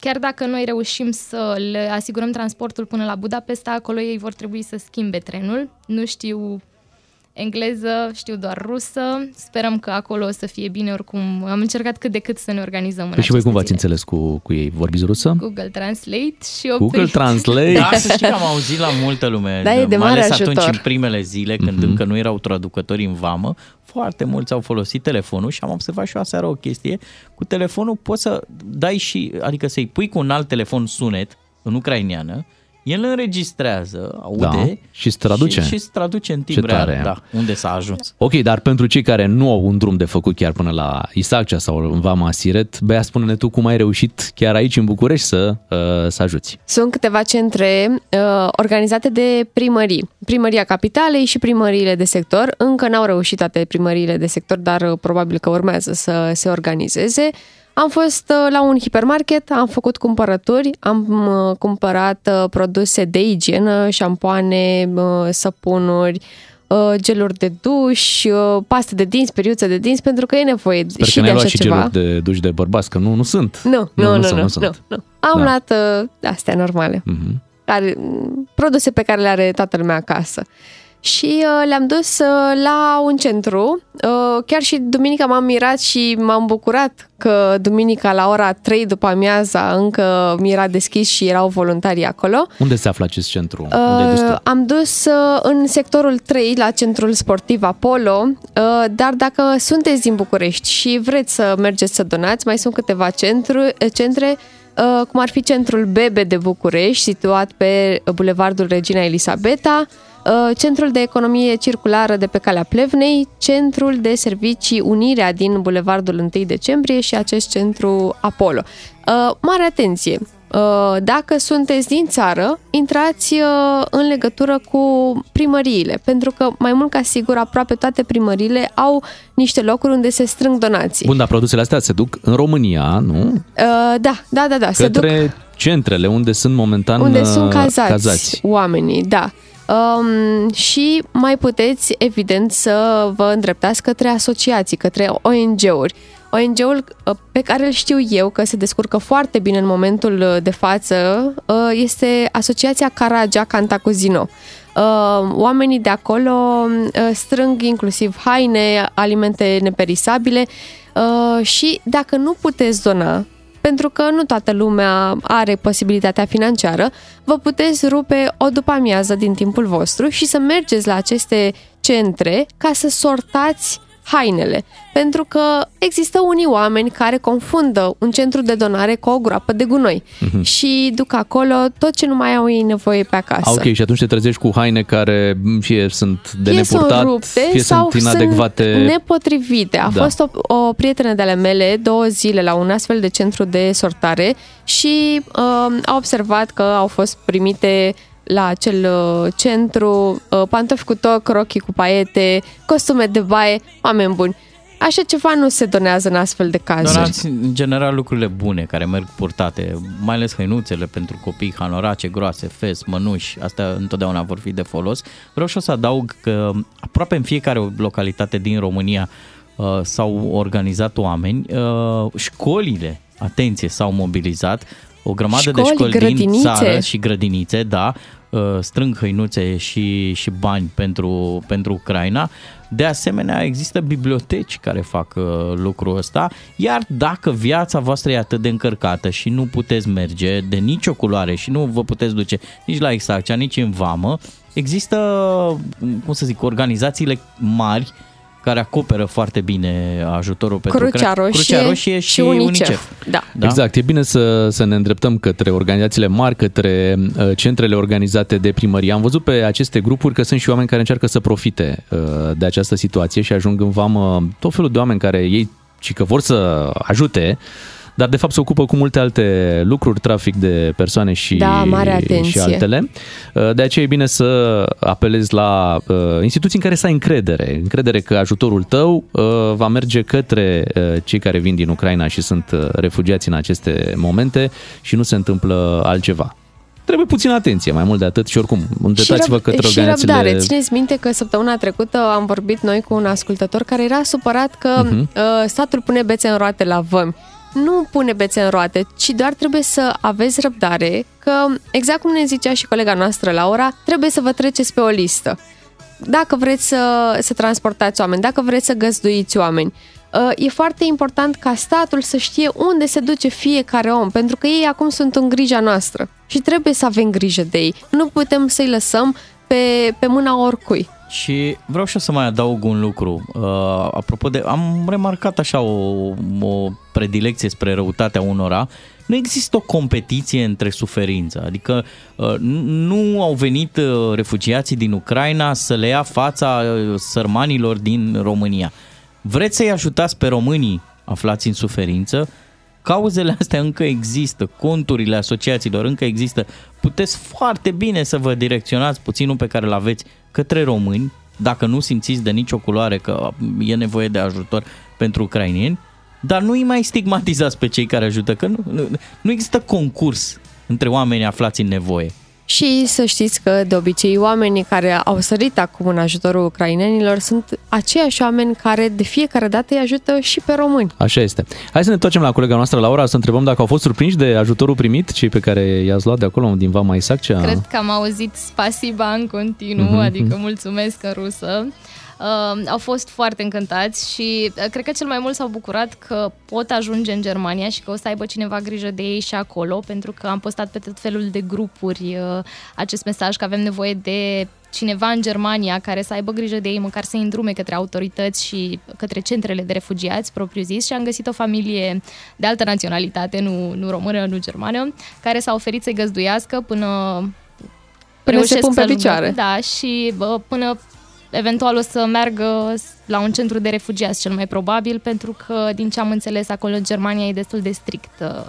chiar dacă noi reușim să le asigurăm transportul până la Budapesta, acolo ei vor trebui să schimbe trenul. Nu știu engleză, știu doar rusă. Sperăm că acolo o să fie bine oricum. Am încercat cât de cât să ne organizăm în Păi și voi cum aceste v-ați zile. înțeles cu, cu ei? Vorbiți rusă? Google Translate și Google oprit. Translate? Da, să știi că am auzit la multă lume, Da, e de mai mare ales ajutor. atunci în primele zile, când Mhm. încă nu erau traducători în vamă, foarte mulți au folosit telefonul și am observat și eu aseară o chestie. Cu telefonul poți să dai și, adică să-i pui cu un alt telefon sunet în ucrainiană, el înregistrează, aude Da, și îți traduce. și, și îți traduce în timp Ce tare. real, da, unde s-a ajuns. Ok, dar pentru cei care nu au un drum de făcut chiar până la Isaccea sau în Vama Siret, Bea, spune-ne tu cum ai reușit chiar aici în București să, uh, să ajuți. Sunt câteva centre uh, organizate de primării. Primăria Capitalei și primăriile de sector. Încă n-au reușit toate primăriile de sector, dar uh, probabil că urmează să se organizeze. Am fost uh, la un hipermarket, am făcut cumpărături, am uh, cumpărat uh, produse de igienă, șampoane, uh, săpunuri, uh, geluri de duș, uh, paste de dinți, periuțe de dinți, pentru că e nevoie Sper și că de n-ai așa luat și ceva. geluri de duș de bărbați, că nu, nu sunt. Nu, nu, nu, nu, sunt, nu, nu, sunt. nu. Am Da. luat uh, astea normale, Mhm. care, m, produse pe care le are toată lumea acasă. Și uh, le-am dus uh, la un centru. Uh, chiar și duminica m-am mirat și m-am bucurat că duminica la ora 3 după amiaza încă mi era deschis și erau voluntarii acolo. Unde se află acest centru? Unde ai dus tu? Uh, am dus uh, în sectorul 3 la centrul sportiv Apollo, uh, dar dacă sunteți din București și vreți să mergeți să donați, mai sunt câteva centru, uh, centre, uh, cum ar fi centrul Bebe de București, situat pe Bulevardul Regina Elisabeta, uh, Centrul de Economie Circulară de pe Calea Plevnei, Centrul de Servicii Unirea din Bulevardul 1 decembrie și acest centru Apollo. Uh, Mare atenție! Uh, Dacă sunteți din țară, intrați uh, în legătură cu primăriile, pentru că mai mult ca sigur aproape toate primăriile au niște locuri unde se strâng donații. Bun, dar produsele astea se duc în România, nu? Uh, Da, da, da, da. Se duc Către centrele unde sunt momentan unde uh, sunt cazați, cazați. oamenii, da. Um, și mai puteți, evident, să vă îndreptați către asociații, către ONG-uri. ONG-ul uh, pe care îl știu eu că se descurcă foarte bine în momentul uh, de față uh, este Asociația Caragea Cantacuzino. Uh, Oamenii de acolo uh, strâng inclusiv haine, alimente neperisabile uh, și dacă nu puteți dona pentru că nu toată lumea are posibilitatea financiară, vă puteți rupe o după amiază din timpul vostru și să mergeți la aceste centre ca să sortați hainele. Pentru că există unii oameni care confundă un centru de donare cu o groapă de gunoi Mhm. și duc acolo tot ce nu mai au ei nevoie pe acasă. Ah, ok, și atunci te trezești cu haine care m, fie sunt de fie nepurtat, sunt rupte fie sau sunt inadecvate. sunt nepotrivite. A Da. fost o, o prietenă de ale mele două zile la un astfel de centru de sortare și uh, a observat că au fost primite la acel uh, centru uh, pantofi cu toc, rochii cu paiete, costume de baie, oameni buni. Așa ceva nu se donează în astfel de cazuri. Donați în general lucrurile bune care merg purtate, mai ales hăinuțele pentru copii, hanorace groase, fes, mănuși, astea întotdeauna vor fi de folos. Vreau și o să adaug că aproape în fiecare localitate din România uh, s-au organizat oameni, uh, școlile, atenție, s-au mobilizat, o grămadă de Școli, școli din grădinițe. țară și grădinițe, da, uh, strâng hăinuțe și, și bani pentru, pentru Ucraina. De asemenea, există biblioteci care fac uh, lucrul ăsta, iar dacă viața voastră e atât de încărcată și nu puteți merge de nicio culoare și nu vă puteți duce nici la Exactia, nici în vamă, există, cum să zic, organizațiile mari care acoperă foarte bine ajutorul pentru Crucea Ucraina. Roșie, Crucea Roșie și, și UNICEF. UNICEF. Da. Da? Exact, e bine să, să ne îndreptăm către organizațiile mari, către uh, centrele organizate de primărie. Am văzut pe aceste grupuri că sunt și oameni care încearcă să profite uh, de această situație și ajung în vamă tot felul de oameni care ei și că vor să ajute, dar de fapt se ocupă cu multe alte lucruri, trafic de persoane și, Da, mare atenție. și altele. Uh, De aceea e bine să apelezi la uh, instituții în care să ai încredere. Încredere că ajutorul tău uh, va merge către uh, cei care vin din Ucraina și sunt uh, refugiați în aceste momente și nu se întâmplă altceva. Trebuie puțin atenție, mai mult de atât și oricum, îndreptați-vă și, către și organizațiile... răbdare. Țineți minte că săptămâna trecută am vorbit noi cu un ascultător care era supărat că Mhm. uh, statul pune bețe în roate la vămi. Nu pune bețe în roate, ci doar trebuie să aveți răbdare, că exact cum ne zicea și colega noastră Laura, trebuie să vă treceți pe o listă. Dacă vreți să, să transportați oameni, dacă vreți să găzduiți oameni, uh, e foarte important ca statul să știe unde se duce fiecare om, pentru că ei acum sunt în grija noastră și trebuie să avem grijă de ei. Nu putem să-i lăsăm pe, pe mâna oricui. Și vreau și eu să mai adaug un lucru. Uh, apropo de... Am remarcat așa o, o predilecție spre răutatea unora. Nu există o competiție între suferință. Adică uh, nu au venit uh, refugiații din Ucraina să le ia fața uh, sărmanilor din România. Vreți să-i ajutați pe românii aflați în suferință? Cauzele astea încă există, conturile asociațiilor încă există. Puteți foarte bine să vă direcționați puținul pe care îl aveți către români, dacă nu simțiți de nicio culoare că e nevoie de ajutor pentru ucrainieni, dar nu îi mai stigmatizați pe cei care ajută, că nu, nu, nu există concurs între oameni aflați în nevoie. Și să știți că, de obicei, oamenii care au sărit acum în ajutorul ucrainenilor sunt aceiași oameni care de fiecare dată îi ajută și pe români. Așa este. Hai să ne întoarcem la colega noastră, Laura, să întrebăm dacă au fost surprinși de ajutorul primit, cei pe care i-ați luat de acolo, din Vama Isaccea. Cred că am auzit spasiba în continuu, Mhm, adică mhm. mulțumesc în rusă. Uh, au fost foarte încântați și uh, cred că cel mai mult s-au bucurat că pot ajunge în Germania și că o să aibă cineva grijă de ei și acolo, pentru că am postat pe tot felul de grupuri uh, acest mesaj că avem nevoie de cineva în Germania care să aibă grijă de ei, măcar să-i îndrume către autorități și către centrele de refugiați, propriu zis, și am găsit o familie de altă naționalitate, nu, nu română, nu germană, care s-a oferit să-i găzduiască până Până se reușesc pun pe să ajungă- picioare. Da, și bă, până eventual o să meargă la un centru de refugiați cel mai probabil, pentru că, din ce am înțeles, acolo în Germania e destul de strict uh,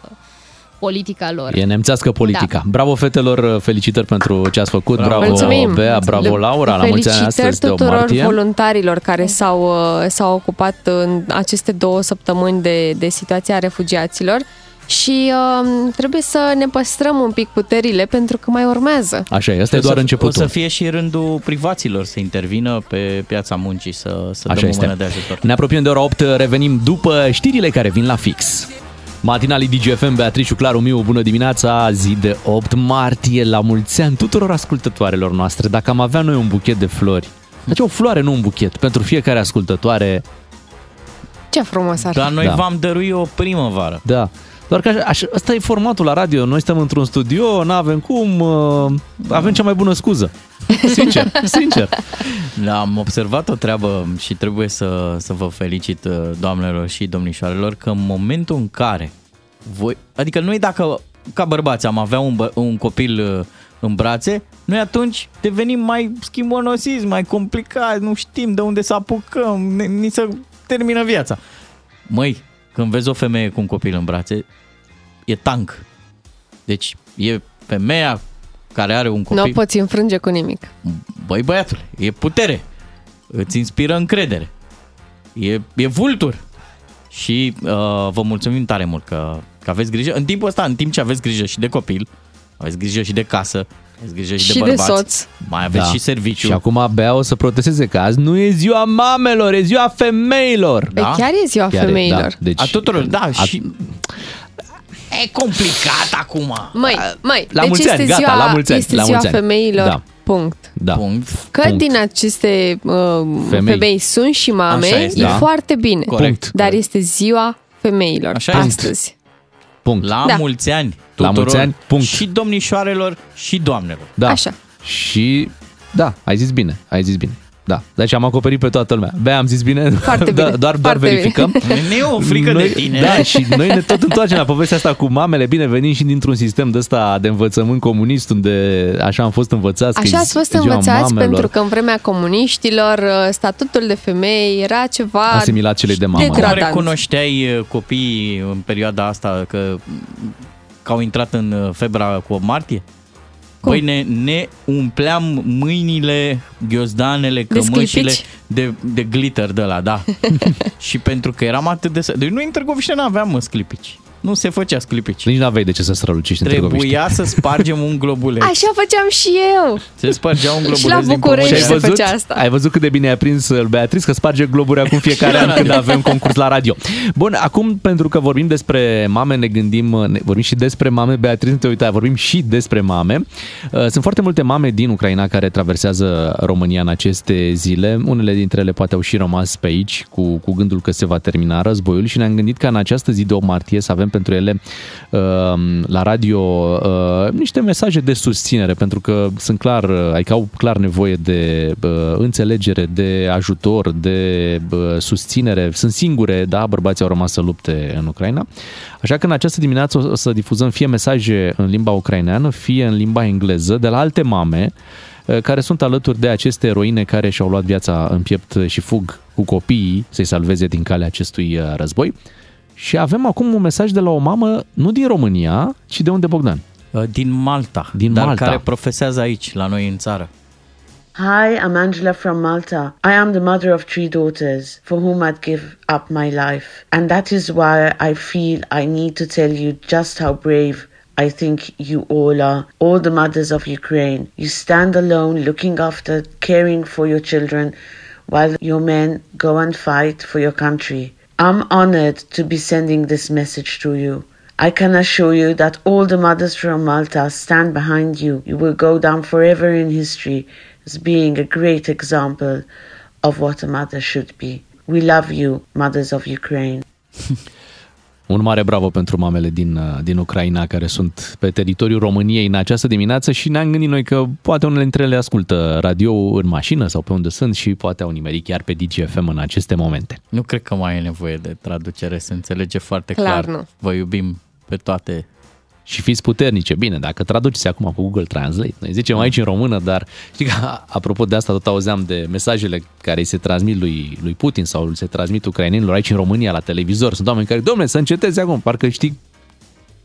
politica lor. E nemțească politica. Da. Bravo fetelor, felicitări pentru ce ați făcut. Bravo, Mulțumim! Bea, bravo Laura, la mulți ani Felicitări astăzi de 8 tuturor martie. voluntarilor care s-au, uh, s-au ocupat în aceste două săptămâni de, de situația refugiaților și uh, trebuie să ne păstrăm un pic puterile pentru că mai urmează. Așa e, asta e O doar să- începutul. O să fie și rândul privaților să intervină pe piața muncii, să, să Așa dăm este. o mână de ajutor. Ne apropiem de ora 8, revenim după știrile care vin la fix. Matinalii DGFM, Beatrice Claru Miu, bună dimineața, zi de 8 martie, la mulți ani tuturor ascultătoarelor noastre. Dacă am avea noi un buchet de flori, deci o floare, nu un buchet, pentru fiecare ascultătoare, Ce frumos ar fi. Dar noi Da. v-am dăruit o primăvară. da. Doar că așa, așa, ăsta e formatul la radio. Noi stăm într-un studio, nu avem cum, uh, avem cea mai bună scuză. Sincer, sincer. Da, am observat o treabă și trebuie să, să vă felicit, uh, doamnelor și domnișoarelor, că în momentul în care voi, adică noi dacă ca bărbați am avea un, bă, un copil uh, în brațe, noi atunci devenim mai schimonosiți, mai complicați, nu știm de unde să apucăm, ne, ni se termină viața. Măi, când vezi o femeie cu un copil în brațe, e tank. Deci e femeia care are un copil. Nu o poți înfrânge cu nimic. Băi băiatul, e putere. Îți inspiră încredere. E, e vultur. Și uh, vă mulțumim tare mult că, că aveți grijă. În timpul ăsta, în timp ce aveți grijă și de copil, aveți grijă și de casă, aveți grijă și, Și de de bărbați, soț. mai aveți și serviciu. Și acum abia o să protesteze că azi nu e ziua mamelor, e ziua femeilor. Păi chiar e ziua Chiar e, femeilor. Da. Deci, A tuturor, da, și... E complicat acum. Măi, măi, La deci mulți este ani, gata, ziua, la mulți ani, este la ziua mulți ani. femeilor, Da. punct. Da. Punct. Că Punct. din aceste uh, femei. Femei. sunt și mame, Așa este, e da. foarte bine. Corect. Dar este ziua femeilor Așa este. Astăzi. Punct. La Da. mulți ani La tuturor, mulți ani, punct. și domnișoarelor și doamnelor. Da. Așa. Și da, ai zis bine, ai zis bine. Da, deci am acoperit pe toată lumea. Bea, am zis bine, Foarte Da, bine, doar, doar foarte verificăm. Ne e o frică noi, de tine. Da, și noi ne tot întoarcem la povestea asta cu mamele. Bine, venim și dintr-un sistem de ăsta de învățământ comunist, unde așa am fost învățați. că Așa e ați fost ziua învățați mamelor. pentru că în vremea comuniștilor uh, statutul de femei era ceva Asimilat celei de mamă. Cum degradant. recunoșteai uh, copiii în perioada asta că, că au intrat în uh, febra cu martie? Cum? Băi, ne, ne umpleam mâinile, ghiozdanele, De cămășile sclipici? de, de glitter de la, da. și pentru că eram atât de... Deci noi în Târgoviște nu aveam mă, sclipici. Nu se făcea sclipici. Nici n-aveai de ce să strălucești în Târgoviște. Trebuia să spargem un globuleț. Așa făceam și eu. Se spargea un Și la globuleț din București pământ. se făcea asta. Ai văzut cât de bine ai prins uh, Beatriz că sparge globuri acum fiecare an când avem concurs la radio. Bun, acum pentru că vorbim despre mame, ne gândim, uh, ne, vorbim și despre mame, Beatriz, nu te uita, vorbim și despre mame. Uh, Sunt foarte multe mame din Ucraina care traversează România în aceste zile. Unele dintre ele poate au și rămas pe aici cu, cu gândul că se va termina războiul și ne-am gândit ca în această zi de 8 martie să avem pentru ele uh, la radio uh, niște mesaje de susținere pentru că sunt clar, uh, adică au clar nevoie de uh, înțelegere, de ajutor, de uh, susținere. Sunt singure, da, bărbații au rămas să lupte în Ucraina. Așa că în această dimineață o să difuzăm fie mesaje în limba ucraineană, fie în limba engleză de la alte mame uh, care sunt alături de aceste eroine care și-au luat viața în piept și fug cu copiii să-i salveze din calea acestui uh, război. Și avem acum un mesaj de la o mamă, nu din România, ci de unde, Bogdan? Uh, Din Malta. Din dar Malta. care profesează aici, la noi în țară. Hi, I'm Angela from Malta. I am the mother of three daughters for whom I'd give up my life. And that is why I feel I need to tell you just how brave I think you all are. All the mothers of Ukraine. You stand alone, looking after, caring for your children, while your men go and fight for your country. I'm honored to be sending this message to you. I can assure you that all the mothers from Malta stand behind you. You will go down forever in history as being a great example of what a mother should be. We love you, mothers of Ukraine. Un mare bravo pentru mamele din, uh, din Ucraina care sunt pe teritoriul României în această dimineață și ne-am gândit noi că poate unele dintre ele ascultă radio în mașină sau pe unde sunt și poate au nimerit chiar pe DGFM în aceste momente. Nu cred că mai e nevoie de traducere, se înțelege foarte Clar clar. nu. Vă iubim pe toate. Și fiți puternice. Bine, dacă traduceți acum cu Google Translate, noi zicem aici în română, dar știi că, apropo de asta, tot auzeam de mesajele care îi se transmit lui, lui Putin sau îi se transmit ucrainenilor aici în România la televizor. Sunt oameni care, domnule, să înceteze acum, parcă știi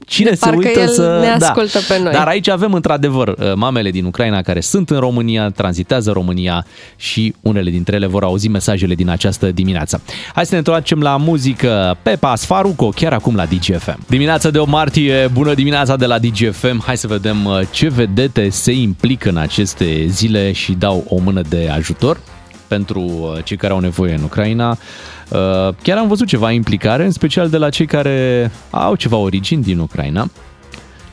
cine De se parcă uită el să... ne ascultă pe noi. Dar aici avem într-adevăr uh, mamele din Ucraina care sunt în România, tranzitează România și unele dintre ele vor auzi mesajele din această dimineață. Hai să ne întoarcem la muzică. Pepa Sfaruco, chiar acum la DGFM. Dimineața de 8 martie, bună dimineața de la DGFM. Hai să vedem uh, ce vedete se implică în aceste zile și dau o mână de ajutor pentru uh, cei care au nevoie în Ucraina. Uh, Chiar am văzut ceva implicare, în special de la cei care au ceva origini din Ucraina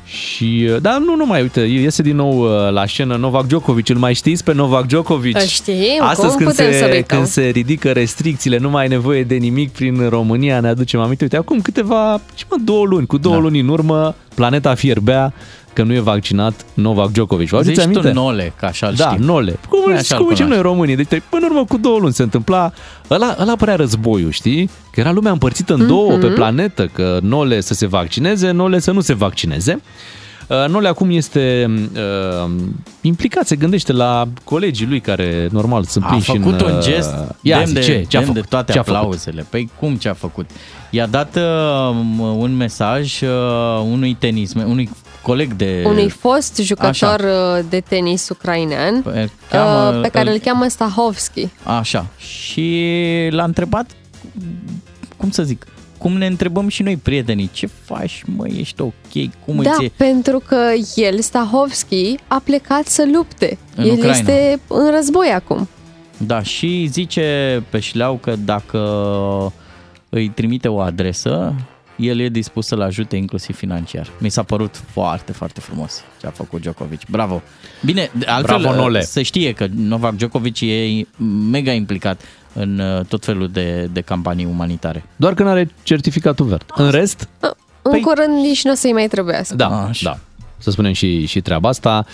Și, uh, da, nu numai, uite, iese din nou uh, la scenă Novak Djokovic, îl mai știți pe Novak Djokovic? Îl știm, Astăzi cum când putem se, să uităm? când se ridică restricțiile, nu mai ai nevoie de nimic prin România, ne aducem aminte. Uite, acum câteva, ce mă, două luni, cu două da. luni în urmă, planeta fierbea că nu e vaccinat Novak Djokovic. Vă aduceți Zici tu aminte? Nole, că așa Da, știi. Nole. Cum, Noi cum așa-l zicem cunoaștem. noi românii? Deci, până în urmă cu două luni se întâmpla, ăla, ăla părea războiul, știi? Că era lumea împărțită în două Mhm. pe planetă, că Nole să se vaccineze, Nole să nu se vaccineze. Uh, Nole acum este uh, implicat, se gândește la colegii lui care normal sunt A prinși făcut în... un uh, gest Ia, demn zi, de, ce? Ce a demn făcut? de toate Ce a făcut? aplauzele. Păi cum ce a făcut? I-a dat uh, un mesaj uh, unui tenis, unui coleg de... Unui fost jucător Așa. uh, de tenis ucrainean Pe- cheamă- uh, pe care îl- îl cheamă Stahovski. Așa. Și l-a întrebat, cum să zic, cum ne întrebăm și noi prietenii, ce faci, mă, ești ok, cum Da, îți e? pentru că el, Stahovski, a plecat să lupte. În el Ucraina. este în război acum. Da, și zice pe șleau că dacă îi trimite o adresă, el e dispus să-l ajute inclusiv financiar. Mi s-a părut foarte, foarte frumos ce a făcut Djokovic. Bravo! Bine, de altfel Bravo, Nole. se știe că Novak Djokovic e mega implicat în uh, tot felul de, de campanii umanitare. Doar că nu are certificatul verde. În rest, În Păi- curând nici nu o să-i mai trebuiască. Da, da. Să spunem și, și treaba asta,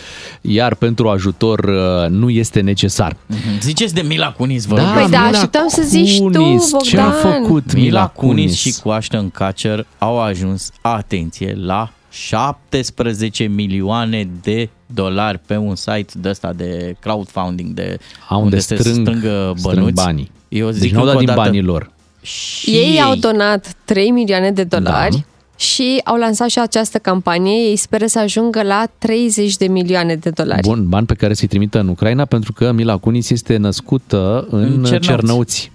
iar pentru ajutor uh, nu este necesar. Mhm. Ziceți de Mila Kunis, vă Da, rog. Păi da, Mila așteptam să zici tu, Kunis, Bogdan. ce a făcut Mila Mila Kunis Kunis? și cu Ashton Kutcher au ajuns, atenție, la 17 milioane de dolari pe un site de ăsta de crowdfunding, de A, unde strâng- se strângă strâng bănuți. banii. Eu zic Deci n-au încă dat o din dată, banii lor. Și Ei au donat 3 milioane de dolari Da. Și au lansat și această campanie. Ei speră să ajungă la 30 de milioane de dolari. Bun, bani pe care să-i trimită în Ucraina pentru că Mila Kunis este născută în, În Cernăuți. Cernăuți.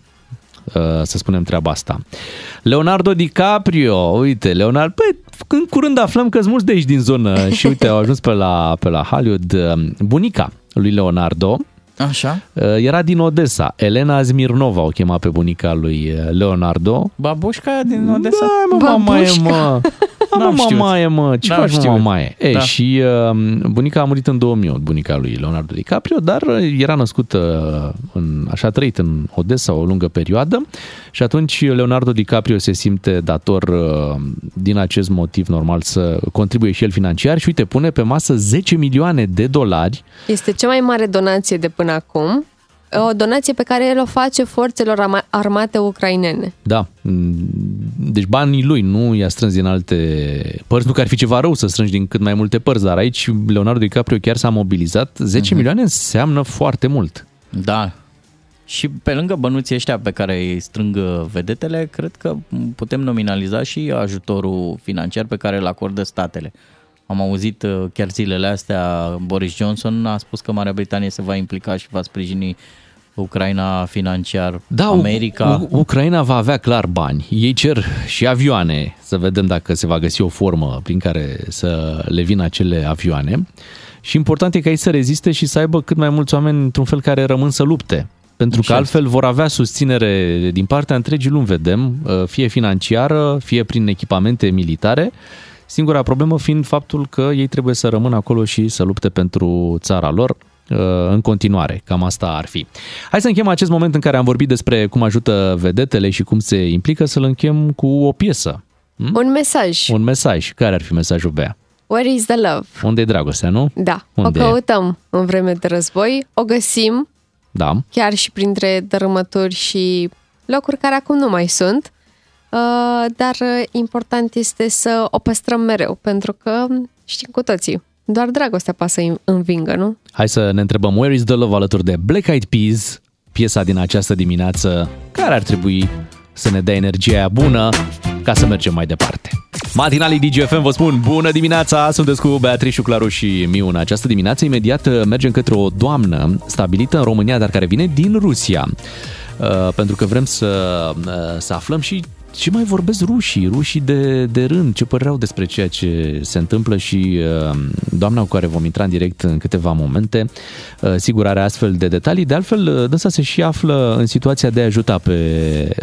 Uh, Să spunem treaba asta. Leonardo DiCaprio, uite, Leonardo, păi, în curând aflăm că sunt mulți de aici din zonă și uite, au ajuns pe la, pe la Hollywood. Uh, Bunica lui Leonardo Așa. uh, era din Odessa. Elena Zmirnova o chema pe bunica lui uh, Leonardo. Babușca din Odessa? Da, mă, mamaie, mă. Da, N-am mă, știut. mamaie, mă. Ce N-am faci, mă, știut. mamaie? E, Da. și uh, bunica a murit în 2008, bunica lui Leonardo DiCaprio, dar uh, era născută în, așa a trăit în Odessa o lungă perioadă și atunci Leonardo DiCaprio se simte dator uh, din acest motiv normal să contribuie și el financiar și uite, pune pe masă 10 milioane de dolari Este cea mai mare donație de până acum. O donație pe care el o face forțelor ama- armate ucrainene. Da, mm, deci banii lui nu i-a strâns din alte părți, nu că ar fi ceva rău să strângi din cât mai multe părți, dar aici Leonardo DiCaprio chiar s-a mobilizat. 10 Mhm. milioane înseamnă foarte mult. Da. Și pe lângă bănuții ăștia pe care îi strâng vedetele, cred că putem nominaliza și ajutorul financiar pe care îl acordă statele. Am auzit uh, chiar zilele astea, Boris Johnson a spus că Marea Britanie se va implica și va sprijini Ucraina financiar, Da, America. U- Ucraina va avea clar bani. Ei cer și avioane, să vedem dacă se va găsi o formă prin care să le vină acele avioane. Și important e ca ei să reziste și să aibă cât mai mulți oameni într-un fel care rămân să lupte. Pentru că Așa altfel vor avea susținere din partea întregii lumi, vedem, uh, fie financiară, fie prin echipamente militare. Singura problemă fiind faptul că ei trebuie să rămână acolo și să lupte pentru țara lor uh, în continuare. Cam asta ar fi. Hai să închem acest moment în care am vorbit despre cum ajută vedetele și cum se implică, să-l închem cu o piesă. Un mesaj. Un mesaj. Care ar fi mesajul Bea? Where is the love? Unde e dragostea, nu? Da, Unde o e? căutăm în vreme de război, o găsim Da. chiar și printre dărâmături și locuri care acum nu mai sunt, uh, dar uh, important este să o păstrăm mereu, pentru că știm cu toții, doar dragostea poate să învingă, nu? Hai să ne întrebăm Where is the love alături de Black Eyed Peas, piesa din această dimineață, care ar trebui să ne dea energia aia bună ca să mergem mai departe. Matinalii DGFM vă spun bună dimineața, sunteți cu Beatrice, Claru și Miu în această dimineață. Imediat uh, mergem către o doamnă stabilită în România, dar care vine din Rusia. Uh, pentru că vrem să, uh, să aflăm și ce mai vorbesc rușii, rușii de, de rând, ce părere au despre ceea ce se întâmplă și uh, doamna cu care vom intra în direct în câteva momente, uh, sigur are astfel de detalii, de altfel uh, dânsa se și află în situația de a ajuta pe,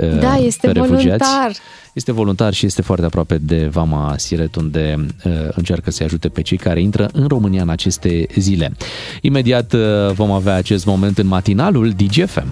uh, Da, este pe refugiați. voluntar. Este voluntar și este foarte aproape de Vama Siret, unde uh, încearcă să-i ajute pe cei care intră în România în aceste zile. Imediat uh, vom avea acest moment în matinalul DGFM.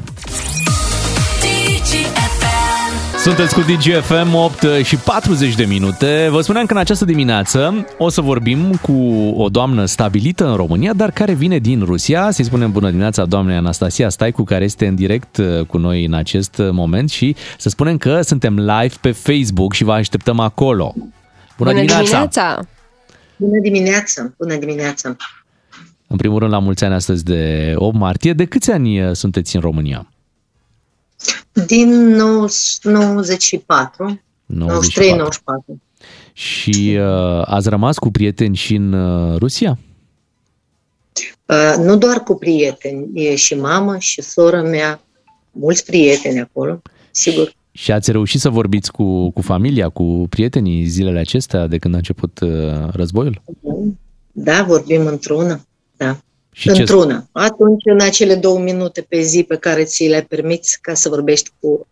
Sunteți cu DGFM 8 și 40 de minute. Vă spuneam că în această dimineață o să vorbim cu o doamnă stabilită în România, dar care vine din Rusia. Să-i spunem bună dimineața doamnei Anastasia Staicu, care este în direct uh, cu noi în acest moment și să spunem că suntem live pe Facebook și vă așteptăm acolo. Bună, dimineața! dimineața! Bună dimineața! Bună dimineața! În primul rând, la mulți ani astăzi de 8 martie. De câți ani uh, sunteți în România? Din 94, 93-94. Și uh, ați rămas cu prieteni și în uh, Rusia? Uh, nu doar cu prieteni, e și mamă și sora mea, mulți prieteni acolo, sigur. Și ați reușit să vorbiți cu, cu familia, cu prietenii zilele acestea de când a început uh, războiul? Da, vorbim într-una, da. Și ce- într-una. Atunci, în acele două minute pe zi pe care ți le permiți ca să vorbești cu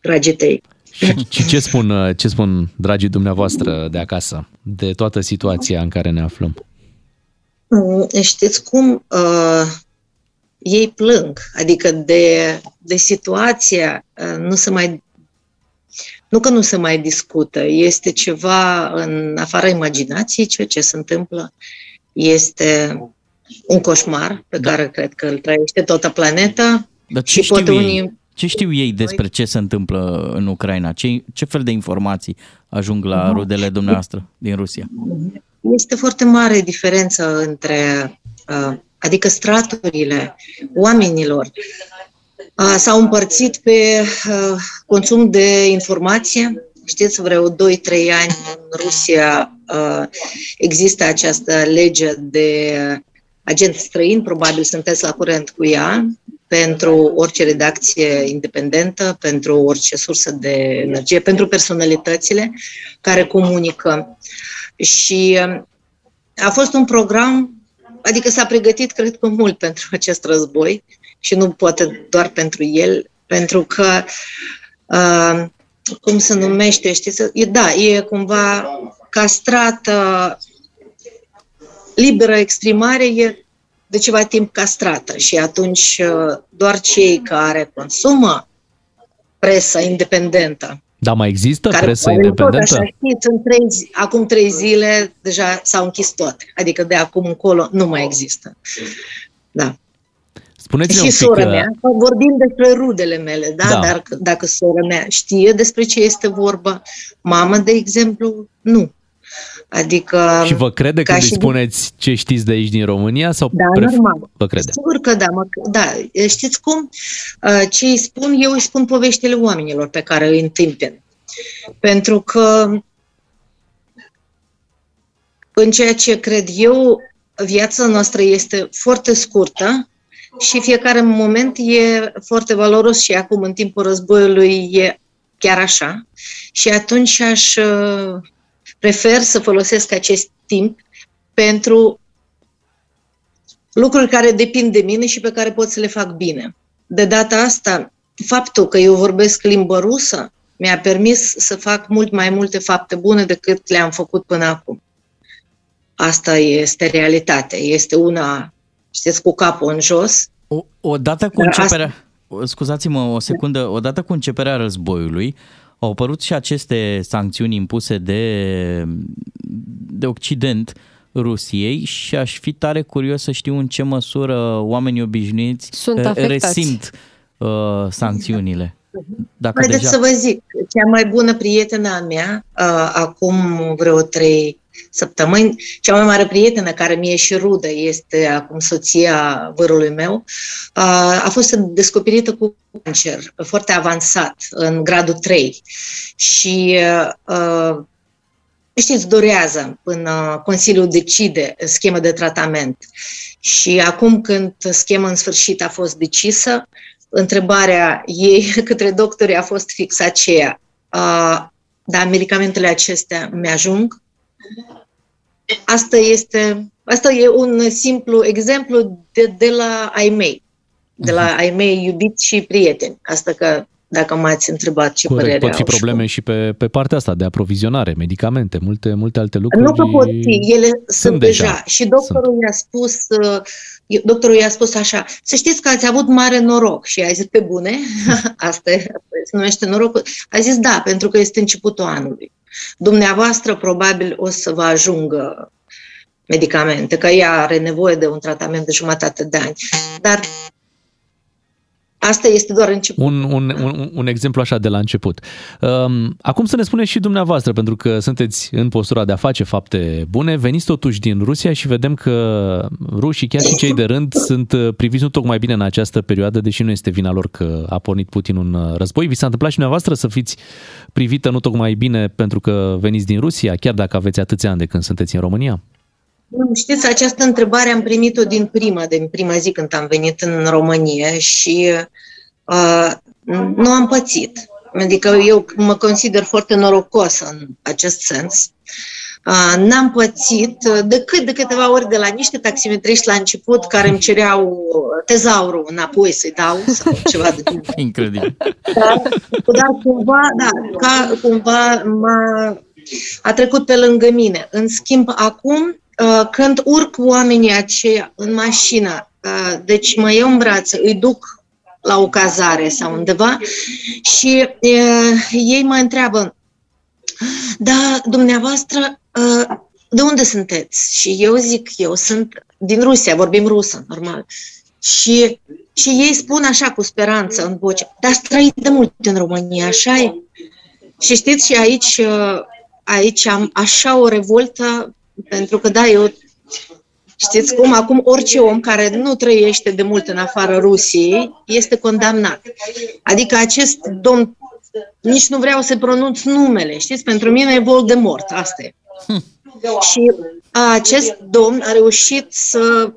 dragii tăi. Și, și ce, spun, uh, ce spun dragii dumneavoastră de acasă, de toată situația în care ne aflăm? Mm, Știți cum? Uh, ei plâng, adică de, de situația uh, nu se mai nu că nu se mai discută, este ceva în afara imaginației, ceea ce se întâmplă este un coșmar pe da. care cred că îl trăiește toată planeta Dar ce și știu, poate ei? unii ce știu ei despre ce se întâmplă în Ucraina? Ce, ce fel de informații ajung la Mhm. rudele dumneavoastră din Rusia? Este foarte mare diferența între, uh, adică straturile oamenilor uh, s-au împărțit pe uh, consum de informație. Știți, vreo 2-3 ani în Rusia uh, există această lege de agent străin, probabil sunteți la curent cu ea, pentru orice redacție independentă, pentru orice sursă de energie, pentru personalitățile care comunică. Și uh, a fost un program, adică s-a pregătit, cred că, mult pentru acest război și nu poate doar pentru el, pentru că, uh, cum se numește, știți, e, da, e cumva castrată, liberă exprimare e de ceva timp castrată și atunci uh, doar cei care consumă presa independentă Dar mai există care presă care Tot independentă? așa, știți, în trei, zi- acum trei zile deja s-au închis toate. Adică de acum încolo nu mai există. Da. Spuneți-ne și un pic... sora uh, mea, vorbim despre rudele mele, da? Da. Dar c- dacă sora mea știe despre ce este vorba, mama, de exemplu, nu. Adică... Și vă crede ca când îi și- spuneți ce știți de aici din România? Sau Da, pref- normal. Vă crede. Sigur că da, mă, da. Știți cum? Uh, Ce îi spun? Eu îi spun poveștile oamenilor pe care îi întâmpin. Pentru că în ceea ce cred eu, viața noastră este foarte scurtă și fiecare moment e foarte valoros și acum în timpul războiului e chiar așa. Și atunci aș uh, prefer să folosesc acest timp pentru lucruri care depind de mine și pe care pot să le fac bine. De data asta, faptul că eu vorbesc limbă rusă mi-a permis să fac mult mai multe fapte bune decât le-am făcut până acum. Asta este realitatea. Este una, știți, cu capul în jos. O, odată cu Dar asta- începerea, scuzați-mă o secundă, odată cu începerea războiului, au apărut și aceste sancțiuni impuse de, de Occident Rusiei și aș fi tare curios să știu în ce măsură oamenii obișnuiți Sunt eh, afectați. resimt uh, sancțiunile. Dacă Haideți deja... să vă zic, cea mai bună prietenă a mea, uh, acum vreo trei săptămâni, cea mai mare prietenă care mi-e și rudă, este acum soția vărului meu, uh, a fost descoperită cu cancer foarte avansat, în gradul 3. Și uh, știți, durează până Consiliul decide schemă de tratament. Și acum când schema în sfârșit a fost decisă, întrebarea ei către doctori a fost fix aceea. uh, dar medicamentele acestea mi-ajung. Asta este, asta e un simplu exemplu de, de la ai mei, de la ai mei iubiți și prieteni. Asta că dacă m-ați întrebat ce Corect, părere pot fi au și probleme și pe, pe partea asta de aprovizionare, medicamente, multe, multe alte lucruri. Nu că pot fi, ele sunt, sunt deja. deja. Și doctorul i-a spus, uh, doctorul i-a spus așa, să știți că ați avut mare noroc. Și a zis, pe bune, asta e, se numește noroc. A zis, da, pentru că este începutul anului. Dumneavoastră probabil o să vă ajungă medicamente, că ea are nevoie de un tratament de jumătate de ani. Dar Asta este doar început. Un, un, un, un exemplu așa de la început. Um, acum să ne spuneți și dumneavoastră, pentru că sunteți în postura de a face fapte bune, veniți totuși din Rusia și vedem că rușii, chiar și cei de rând, sunt uh, priviți nu tocmai bine în această perioadă, deși nu este vina lor că a pornit Putin un uh, război. Vi s-a întâmplat și dumneavoastră să fiți privită nu tocmai bine pentru că veniți din Rusia, chiar dacă aveți atâția ani de când sunteți în România? Știți, această întrebare am primit-o din prima, din prima zi când am venit în România și uh, nu am pățit. Adică eu mă consider foarte norocos în acest sens. Uh, n-am pățit decât de câteva ori de la niște taximetriști la început care îmi cereau tezaurul înapoi să-i dau sau ceva de genul. Incredibil. Dar, dar cumva, da, ca, cumva m-a, a trecut pe lângă mine. În schimb, acum Uh, când urc oamenii aceia în mașină, uh, deci mă iau în brațe, îi duc la o cazare sau undeva și uh, ei mă întreabă, da, dumneavoastră, de unde sunteți? Și eu zic, eu sunt din Rusia, vorbim rusă, normal. Și, și ei spun așa cu speranță în voce, dar ați trăit de mult în România, așa e? Și știți, și aici, aici am așa o revoltă pentru că, da, eu Știți cum? Acum orice om care nu trăiește de mult în afara Rusiei este condamnat. Adică acest domn, nici nu vreau să pronunț numele, știți? Pentru mine e Voldemort, asta e. Hm. Și acest domn a reușit să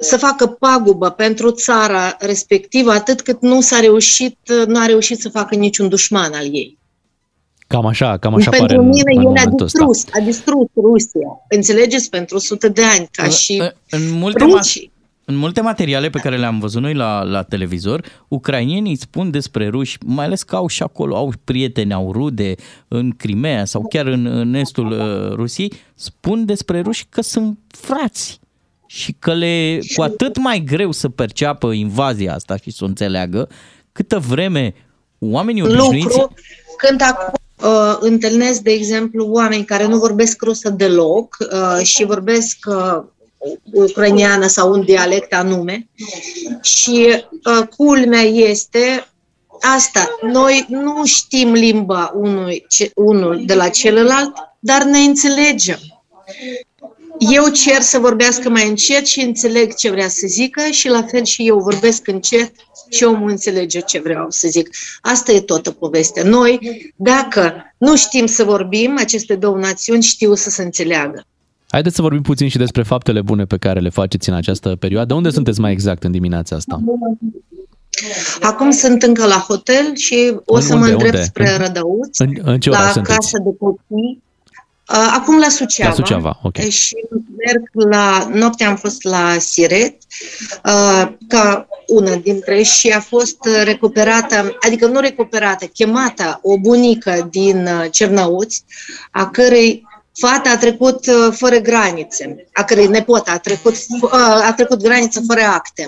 să facă pagubă pentru țara respectivă atât cât nu s-a reușit, nu a reușit să facă niciun dușman al ei. Cam așa, cam așa Pentru pare mine în, în el a distrus, ăsta. a distrus Rusia. Înțelegeți? Pentru sute de ani, ca și în multe rușii. În multe materiale pe care le-am văzut noi la, la televizor, ucrainienii spun despre ruși, mai ales că au și acolo, au prieteni, au rude în Crimea sau chiar în, în estul uh, Rusiei, spun despre ruși că sunt frați și că le cu atât mai greu să perceapă invazia asta și să o înțeleagă, câtă vreme oamenii obișnuiți... Lucru, când acum uh, întâlnesc, de exemplu, oameni care nu vorbesc rusă deloc uh, și vorbesc uh, ucraineană sau un dialect anume. Și uh, culmea este asta. Noi nu știm limba unui, unul de la celălalt, dar ne înțelegem. Eu cer să vorbească mai încet și înțeleg ce vrea să zică și la fel și eu vorbesc încet și omul înțelege ce vreau să zic. Asta e toată povestea. Noi, dacă nu știm să vorbim, aceste două națiuni știu să se înțeleagă. Haideți să vorbim puțin și despre faptele bune pe care le faceți în această perioadă. Unde sunteți mai exact în dimineața asta? Acum sunt încă la hotel și o În să unde? mă îndrept Unde? spre În- Rădăuț, În, în ce oraș la sunteți? casa de copii. Uh, Acum la Suceava. La Suceava, ok. Și merg la... Noaptea am fost la Siret, uh, ca una dintre și a fost recuperată, adică nu recuperată, chemată o bunică din uh, Cernăuți, a cărei fata a trecut uh, fără granițe, a cărei nepot a trecut, uh, a trecut graniță fără acte.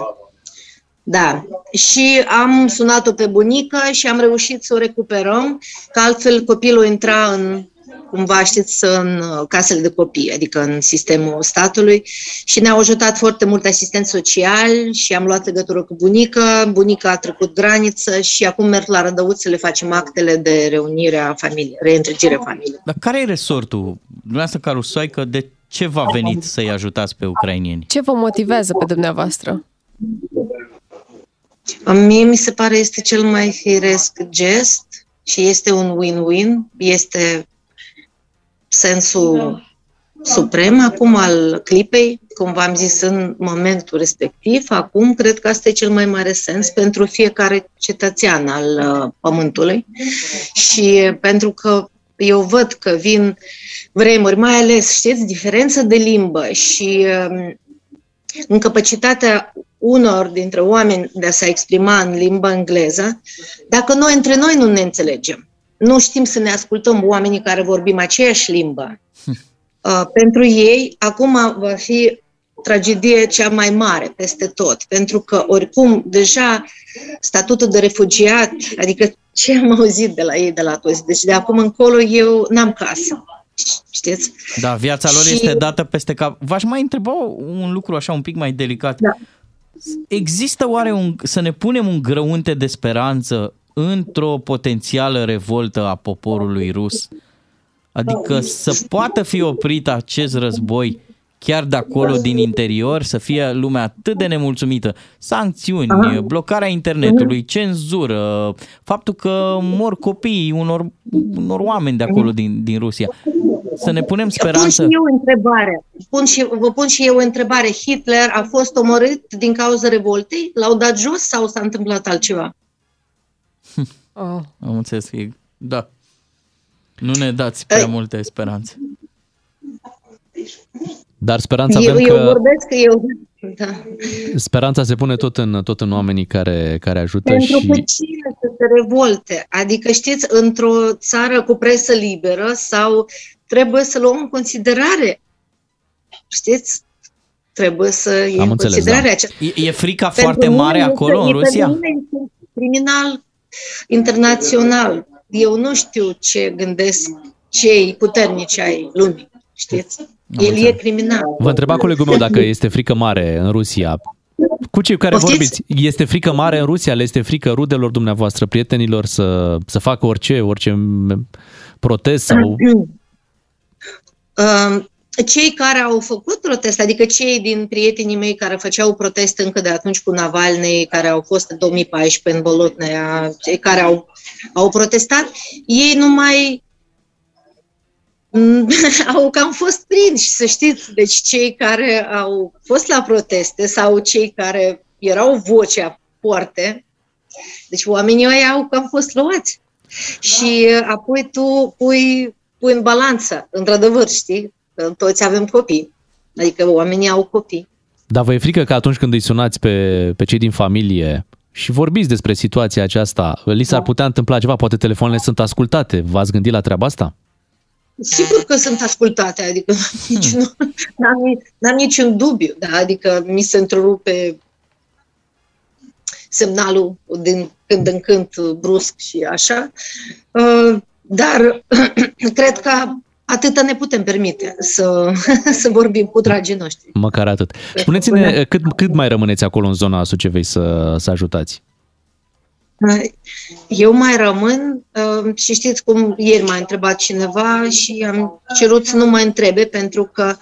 Da. Și am sunat-o pe bunică și am reușit să o recuperăm, că altfel copilul intra în cumva, știți, în uh, casele de copii, adică în sistemul statului și ne-au ajutat foarte mult asistenți sociali și am luat legătură cu bunica, bunica a trecut graniță și acum merg la Rădăuț să le facem actele de reunire a familiei, reîntregire a familiei. Dar care e resortul, dumneavoastră ca rusoaică, de ce v-a venit să-i ajutați pe ucrainieni? Ce vă motivează pe dumneavoastră? Mie mi se pare este cel mai firesc gest și este un win-win, este sensul suprem acum al clipei, cum v-am zis în momentul respectiv. Acum cred că asta e cel mai mare sens pentru fiecare cetățean al uh, Pământului. Și pentru că eu văd că vin vremuri, mai ales, știți, diferență de limbă și um, incapacitatea unor dintre oameni de a se exprima în limba engleză, dacă noi între noi nu ne înțelegem, nu știm să ne ascultăm oamenii care vorbim aceeași limbă, uh, pentru ei acum va fi tragedie cea mai mare peste tot, pentru că oricum deja statutul de refugiat, adică ce am auzit de la ei de la toți, deci de acum încolo eu n-am casă. Știți? Da, viața lor și... este dată peste cap. V-aș mai întreba un lucru așa un pic mai delicat. Da. Există oare un, să ne punem un grăunte de speranță într-o potențială revoltă a poporului rus? Adică să poată fi oprit acest război chiar de acolo, din interior, să fie lumea atât de nemulțumită. Sancțiuni, Aha. blocarea internetului, cenzură, faptul că mor copiii unor, unor oameni de acolo, din, din Rusia. Să ne punem speranță. Pun și eu o întrebare. Pun și, vă pun și eu o întrebare. Hitler a fost omorât din cauza revoltei? L-au dat jos sau s-a întâmplat altceva? Oh. Am înțeles. Da. Nu ne dați prea multe speranțe. Dar speranța eu, avem eu că... vorbesc că eu... Da. Speranța se pune tot în, tot în oamenii care, care ajută Pentru și... că cine să se revolte? Adică, știți, într-o țară cu presă liberă sau trebuie să luăm în considerare, știți, trebuie să iei în înțeles, considerare da. acest... E, e frica foarte mare acolo, în Rusia? criminal internațional. Eu nu știu ce gândesc cei puternici ai lumii, știți? El e criminal. Vă întreba colegul meu dacă este frică mare în Rusia. Cu cei care Poftiți? vorbiți, este frică mare în Rusia? Le este frică rudelor dumneavoastră, prietenilor să, să facă orice, orice protest sau... Um, cei care au făcut protest, adică cei din prietenii mei care făceau protest încă de atunci cu Navalny, care au fost în 2014 în Bolotnea, cei care au, au protestat, ei nu mai au cam fost prinși, să știți. Deci cei care au fost la proteste sau cei care erau vocea poarte, deci oamenii ăia au cam fost luați. Și apoi tu pui, pui în balanță, într-adevăr, știi? Că toți avem copii, adică oamenii au copii. Dar vă e frică că atunci când îi sunați pe, pe cei din familie și vorbiți despre situația aceasta, li s-ar da. putea întâmpla ceva? Poate telefoanele sunt ascultate. V-ați gândit la treaba asta? Sigur că sunt ascultate, adică nici nu, n-am, n-am niciun dubiu, da? adică mi se întrerupe semnalul din când în când brusc și așa, uh, dar cred că atâta ne putem permite să, să vorbim cu dragii noștri. Măcar atât. Spuneți-ne cât, cât mai rămâneți acolo în zona Sucevei să, să ajutați? Eu mai rămân uh, și știți cum ieri m-a întrebat cineva și am cerut să nu mă întrebe pentru că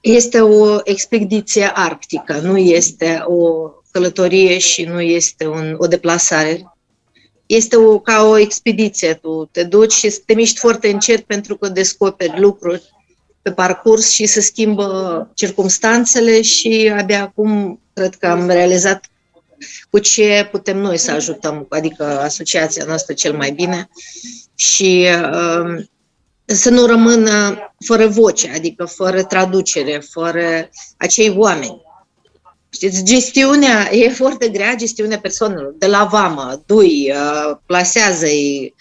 este o expediție arctică, nu este o călătorie și nu este un, o deplasare. Este o, ca o expediție, tu te duci și te miști foarte încet pentru că descoperi lucruri pe parcurs și se schimbă circumstanțele și abia acum cred că am realizat cu ce putem noi să ajutăm, adică asociația noastră cel mai bine și uh, să nu rămână fără voce, adică fără traducere, fără acei oameni. Știți, gestiunea e foarte grea, gestiunea persoanelor, de la vamă, dui, uh, plasează-i,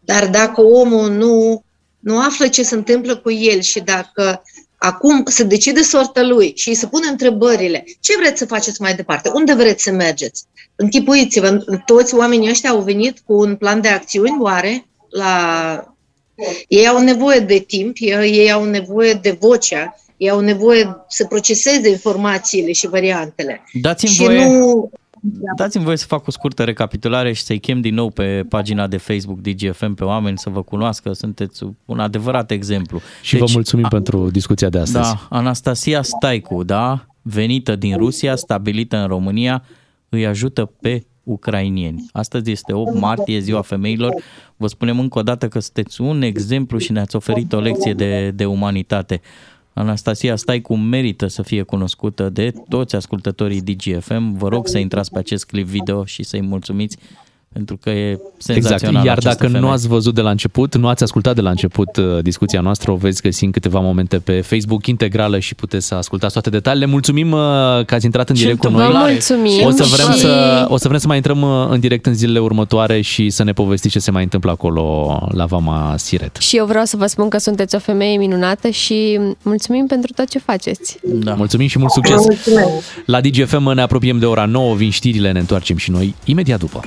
dar dacă omul nu, nu află ce se întâmplă cu el și dacă acum să decide sorta lui și să pune întrebările. Ce vreți să faceți mai departe? Unde vreți să mergeți? Închipuiți-vă, toți oamenii ăștia au venit cu un plan de acțiuni, oare? La... Ei au nevoie de timp, ei au nevoie de vocea, ei au nevoie să proceseze informațiile și variantele. Dați-mi și voie... nu da. Dați-mi voie să fac o scurtă recapitulare și să-i chem din nou pe pagina de Facebook DGFM pe oameni să vă cunoască. Sunteți un adevărat exemplu. Și deci, vă mulțumim a, pentru discuția de astăzi. Da, Anastasia Staicu, da, venită din Rusia, stabilită în România, îi ajută pe ucrainieni. Astăzi este 8 martie, ziua femeilor. Vă spunem încă o dată că sunteți un exemplu și ne-ați oferit o lecție de, de umanitate. Anastasia Staicu merită să fie cunoscută de toți ascultătorii DGFM. Vă rog să intrați pe acest clip video și să-i mulțumiți pentru că e senzațional Exact. Iar această dacă femeie. nu ați văzut de la început, nu ați ascultat de la început uh, discuția noastră, o veți găsi în câteva momente pe Facebook integrală și puteți să ascultați toate detaliile. Mulțumim uh, că ați intrat în Ce direct cu noi. Vă mulțumim O să vrem și- să, o să vrem să mai intrăm uh, în direct în zilele următoare și să ne povestiți ce se mai întâmplă acolo la Vama Siret. Și eu vreau să vă spun că sunteți o femeie minunată și mulțumim pentru tot ce faceți. Da. Mulțumim și mult succes! La DGFM ne apropiem de ora 9, vin știrile, ne întoarcem și noi imediat după.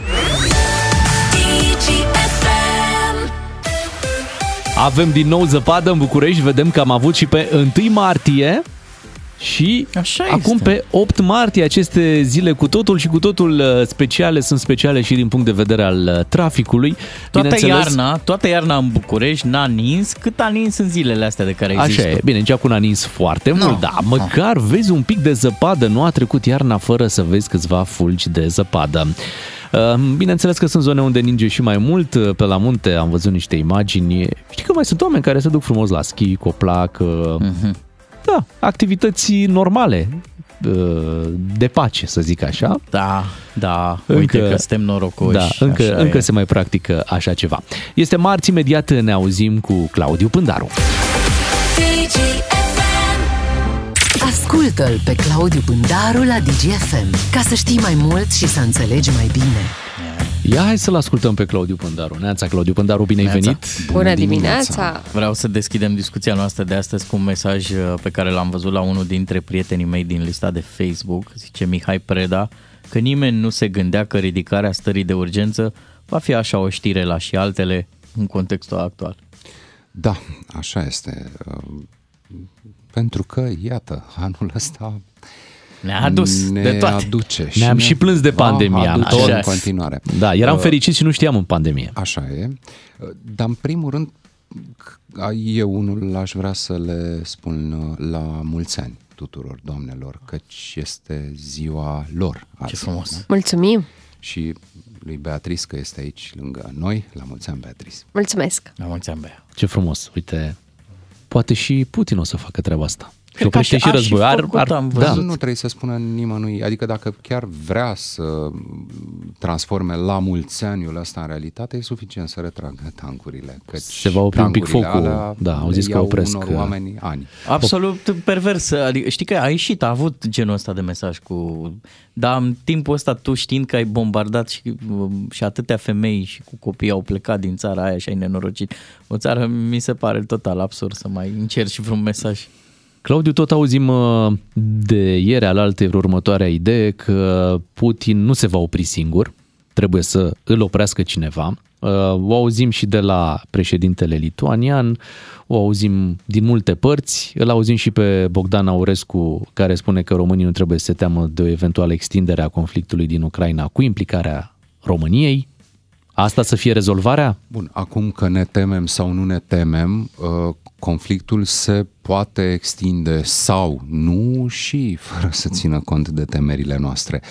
Avem din nou zăpadă în București, vedem că am avut și pe 1 martie și Așa acum este. pe 8 martie aceste zile cu totul și cu totul uh, speciale sunt speciale și din punct de vedere al uh, traficului. Toată Bineînțeles, iarna, toată iarna în București n-a nins cât a nins în zilele astea de care există. Așa e, bine, Geacul a nins foarte No, mult, dar măcar vezi un pic de zăpadă, nu a trecut iarna fără să vezi câțiva fulgi de zăpadă. Uh, Bineînțeles că sunt zone unde ninge și mai mult, uh, pe la munte am văzut niște imagini. Știi că mai sunt oameni care se duc frumos la schi, coplac, uh, da, activități normale, uh, de pace, să zic așa. Da, da, uite că suntem norocoși. Da, încă, așa încă e. se mai practică așa ceva. Este marți, imediat ne auzim cu Claudiu Pândaru. Ascultă-l pe Claudiu Pândaru la DGFM ca să știi mai mult și să înțelegi mai bine. Ia hai să-l ascultăm pe Claudiu Pândaru. Neața, Claudiu Pândaru, bine ai Neața. venit! Bună dimineața! Vreau să deschidem discuția noastră de astăzi cu un mesaj uh, pe care l-am văzut la unul dintre prietenii mei din lista de Facebook. Zice Mihai Preda că nimeni nu se gândea că ridicarea stării de urgență va fi așa o știre la și altele în contextul actual. Da, așa este. Uh, Pentru că, iată, anul ăsta Ne-a adus ne de toate. aduce Ne-am ne și plâns de va pandemie, aduce tot. în continuare. Da, eram Uh, fericiți și nu știam în pandemie. Așa e. Uh, Dar în primul rând, c- eu unul aș vrea să le spun uh, la mulți ani tuturor doamnelor, căci este ziua lor. Azi, frumos. da? Mulțumim! Și lui Beatrice că este aici lângă noi. La mulți ani, Beatrice. Mulțumesc! La mulți ani, Bea. Ce frumos, uite, poate și Putin o să facă treaba asta. Și Cred că oprește a- și a și război. Ar, făcut, ar, am da. văzut. Nu trebuie să spună nimănui, adică dacă chiar vrea să transforme la mulți aniul ăsta în realitate, e suficient să retragă tancurile. Căci Se va opri un pic tancurile focul. alea Da, au zis le că iau opresc, unor uh, oameni ani. Absolut pervers. Adică, știi că a ieșit, a avut genul ăsta de mesaj cu... Dar în timpul ăsta tu știind că ai bombardat și, și atâtea femei și cu copii au plecat din țara aia și ai nenorocit. O țară mi se pare total absurd să mai încerci vreun mesaj. Claudiu, tot auzim uh, de ieri al alte vreo următoarea idee că Putin nu se va opri singur, trebuie să îl oprească cineva. Uh, O auzim și de la președintele lituanian, o auzim din multe părți, îl auzim și pe Bogdan Aurescu care spune că românii nu trebuie să se teamă de o eventuală extindere a conflictului din Ucraina cu implicarea României. Asta să fie rezolvarea? Bun, acum că ne temem sau nu ne temem, uh, conflictul se poate extinde sau nu și fără să țină cont de temerile noastre.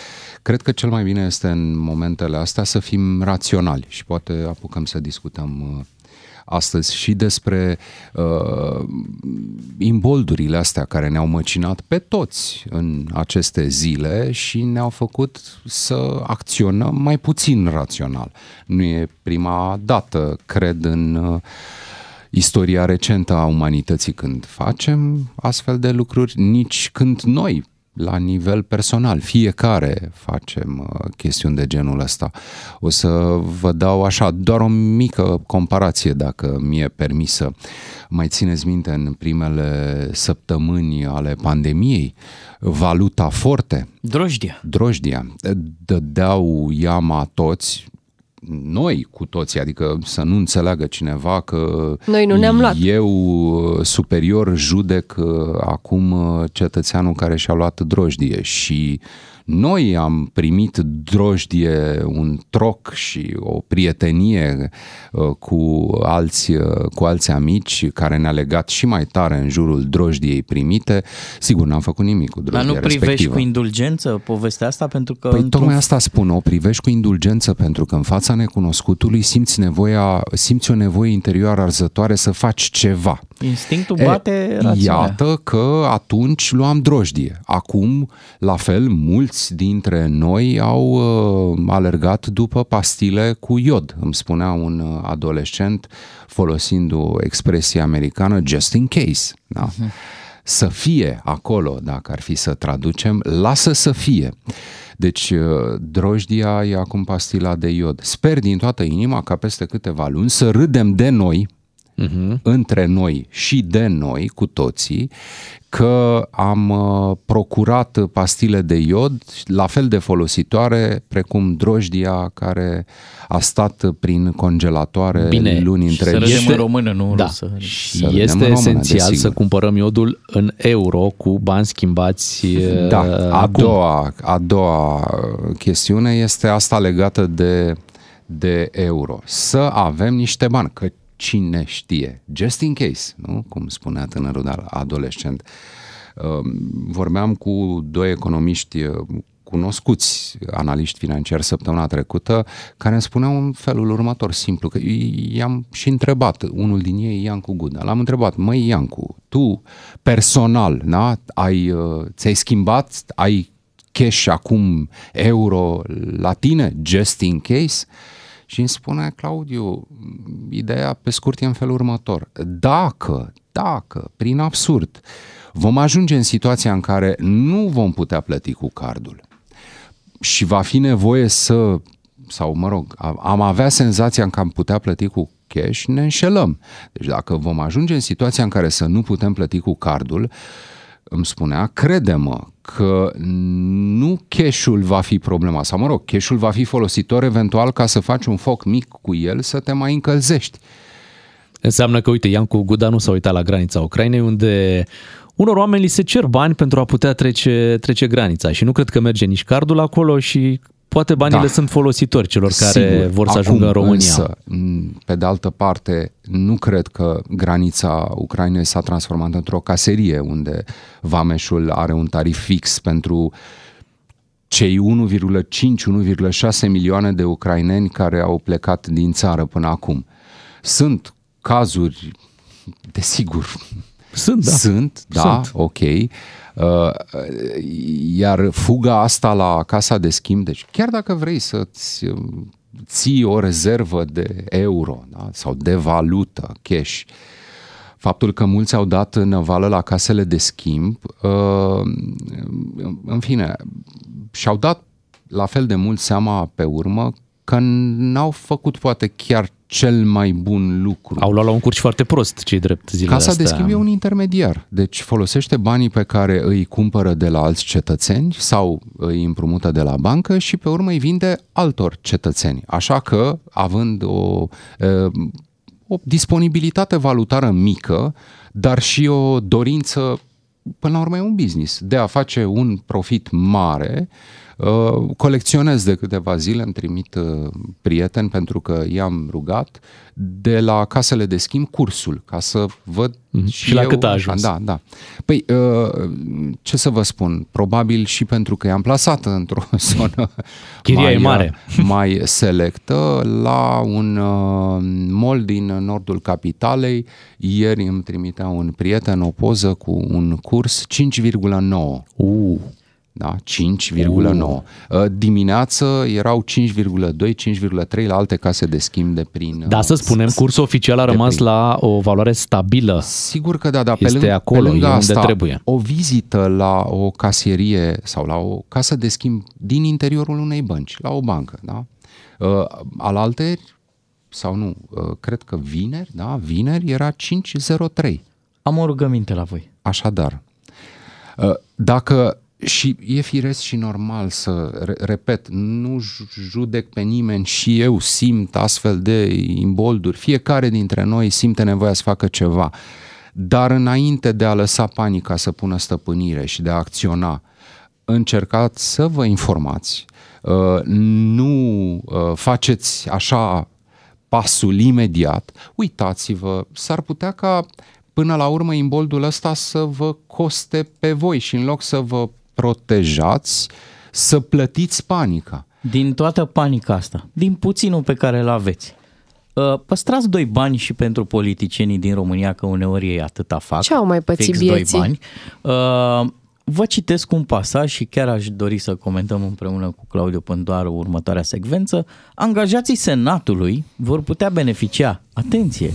Cred că cel mai bine este în momentele astea să fim raționali și poate apucăm să discutăm uh, astăzi și despre uh, imboldurile astea care ne-au măcinat pe toți în aceste zile și ne-au făcut să acționăm mai puțin rațional. Nu e prima dată, cred, în uh, istoria recentă a umanității când facem astfel de lucruri, nici când noi la nivel personal, fiecare facem uh, chestiuni de genul ăsta. O să vă dau așa doar o mică comparație, dacă mi-e permisă. Mai țineți minte în primele săptămâni ale pandemiei, valuta forte, Drojdia. drojdia, dădeau iama toți, noi cu toții, adică să nu înțeleagă cineva că Noi nu ne-am luat. eu uh, superior judec uh, acum uh, cetățeanul care și-a luat drojdie și Noi am primit drojdie, un troc și o prietenie uh, cu alți, uh, cu alți amici care ne-a legat și mai tare în jurul drojdiei primite. Sigur, n-am făcut nimic cu drojdia Dar nu privești respectivă. cu indulgență povestea asta? Pentru că Păi într-un tocmai asta spun, o privești cu indulgență pentru că în fața necunoscutului simți nevoia, simți o nevoie interioară arzătoare să faci ceva. instinctul bate rațiunea. Iată că atunci luam drojdie. Acum, la fel, mulți dintre noi au uh, alergat după pastile cu iod, îmi spunea un uh, adolescent folosind o expresie americană, just in case. Da? Să fie acolo, dacă ar fi să traducem, lasă să fie. Deci, uh, drojdia e acum pastila de iod. Sper din toată inima ca peste câteva luni să râdem de noi, uh-huh. între noi și de noi, cu toții, că am uh, procurat pastile de iod la fel de folositoare precum drojdia care a stat prin congelatoare Bine, luni Și să întregi. râdem în română, nu în Da. rusă. Și Să râdem este în română, esențial desigur. să cumpărăm iodul în euro cu bani schimbați Da, uh, a acum. doua, a doua uh, chestiune este asta legată de, de euro. Să avem niște bani, că cine știe, just in case, nu? cum spunea tânărul dar adolescent. Uh, Vorbeam cu doi economiști uh, cunoscuți analiști financiari săptămâna trecută, care îmi spuneau în felul următor, simplu, că i-am și întrebat, unul din ei, Iancu Guda, l-am întrebat, măi Iancu, tu personal, da, ai, uh, ți-ai schimbat, ai cash acum euro la tine, just in case? Și îmi spune Claudiu, ideea pe scurt e în felul următor. Dacă, dacă, prin absurd, vom ajunge în situația în care nu vom putea plăti cu cardul și va fi nevoie să, sau mă rog, am- am avea senzația că am putea plăti cu cash, ne înșelăm. Deci dacă vom ajunge în situația în care să nu putem plăti cu cardul, îmi spunea, crede-mă că nu cash-ul va fi problema, sau mă rog, cash-ul va fi folositor eventual ca să faci un foc mic cu el să te mai încălzești. Înseamnă că, uite, Iancu Guda nu s-a uitat la granița Ucrainei, unde unor oameni li se cer bani pentru a putea trece, trece granița și nu cred că merge nici cardul acolo și poate banile Da. sunt folositori celor care Sigur. vor să Acum, ajungă în România. Însă, m, pe de altă parte, nu cred că granița Ucrainei s-a transformat într-o caserie unde Vameșul are un tarif fix pentru cei 1,5-1,6 milioane de ucraineni care au plecat din țară până acum. Sunt cazuri, desigur, Sunt, da. sunt, da, Sunt. ok. Uh, iar fuga asta la casa de schimb, deci chiar dacă vrei să-ți uh, ții o rezervă de euro da, sau de valută, cash, faptul că mulți au dat năvală la casele de schimb, uh, în fine, și-au dat la fel de mult seama pe urmă că n-au făcut poate chiar cel mai bun lucru. Au luat la un curs foarte prost, cei drept zilele Casa astea. de schimb e un intermediar, deci folosește banii pe care îi cumpără de la alți cetățeni sau îi împrumută de la bancă și pe urmă îi vinde altor cetățeni. Așa că, având o, e, o disponibilitate valutară mică, dar și o dorință, până la urmă e un business, de a face un profit mare, Uh, colecționez de câteva zile, îmi trimit uh, prieteni pentru că i-am rugat de la casele de schimb cursul, ca să văd Mhm. și, Și la eu, cât a ajuns? Da, da. Păi, uh, ce să vă spun, probabil și pentru că i-am plasat într-o zonă Chiria mai, e mare. mai selectă la un uh, mall din nordul capitalei. Ieri îmi trimitea un prieten o poză cu un curs 5,9. Uh. Da, 5,9. Uh. Dimineață erau 5,2, 5,3 la alte case de schimb de prin... Da, să uh, spunem, cursul oficial a de rămas prin- la o valoare stabilă. Sigur că da, dar pe Este lângă, acolo, pe lângă e unde asta, trebuie. o vizită la o casierie sau la o casă de schimb din interiorul unei bănci, la o bancă, da? Uh, alalteri, sau nu, uh, cred că vineri, da, vineri era 503. Am o rugăminte la voi. Așadar, uh, dacă și e firesc și normal să, re- repet, nu ju- judec pe nimeni și eu simt astfel de imbolduri, fiecare dintre noi simte nevoia să facă ceva, dar înainte de a lăsa panica să pună stăpânire și de a acționa, încercați să vă informați, uh, nu uh, faceți așa pasul imediat, uitați-vă, s-ar putea ca până la urmă imboldul ăsta să vă coste pe voi și în loc să vă protejați, să plătiți panica. Din toată panica asta, din puținul pe care îl aveți, uh, păstrați doi bani și pentru politicienii din România, că uneori ei atâta fac. Ce au mai pățit fix bieții? doi bani. Uh, Vă citesc un pasaj și chiar aș dori să comentăm împreună cu Claudiu Pândoaru următoarea secvență. Angajații Senatului vor putea beneficia, atenție,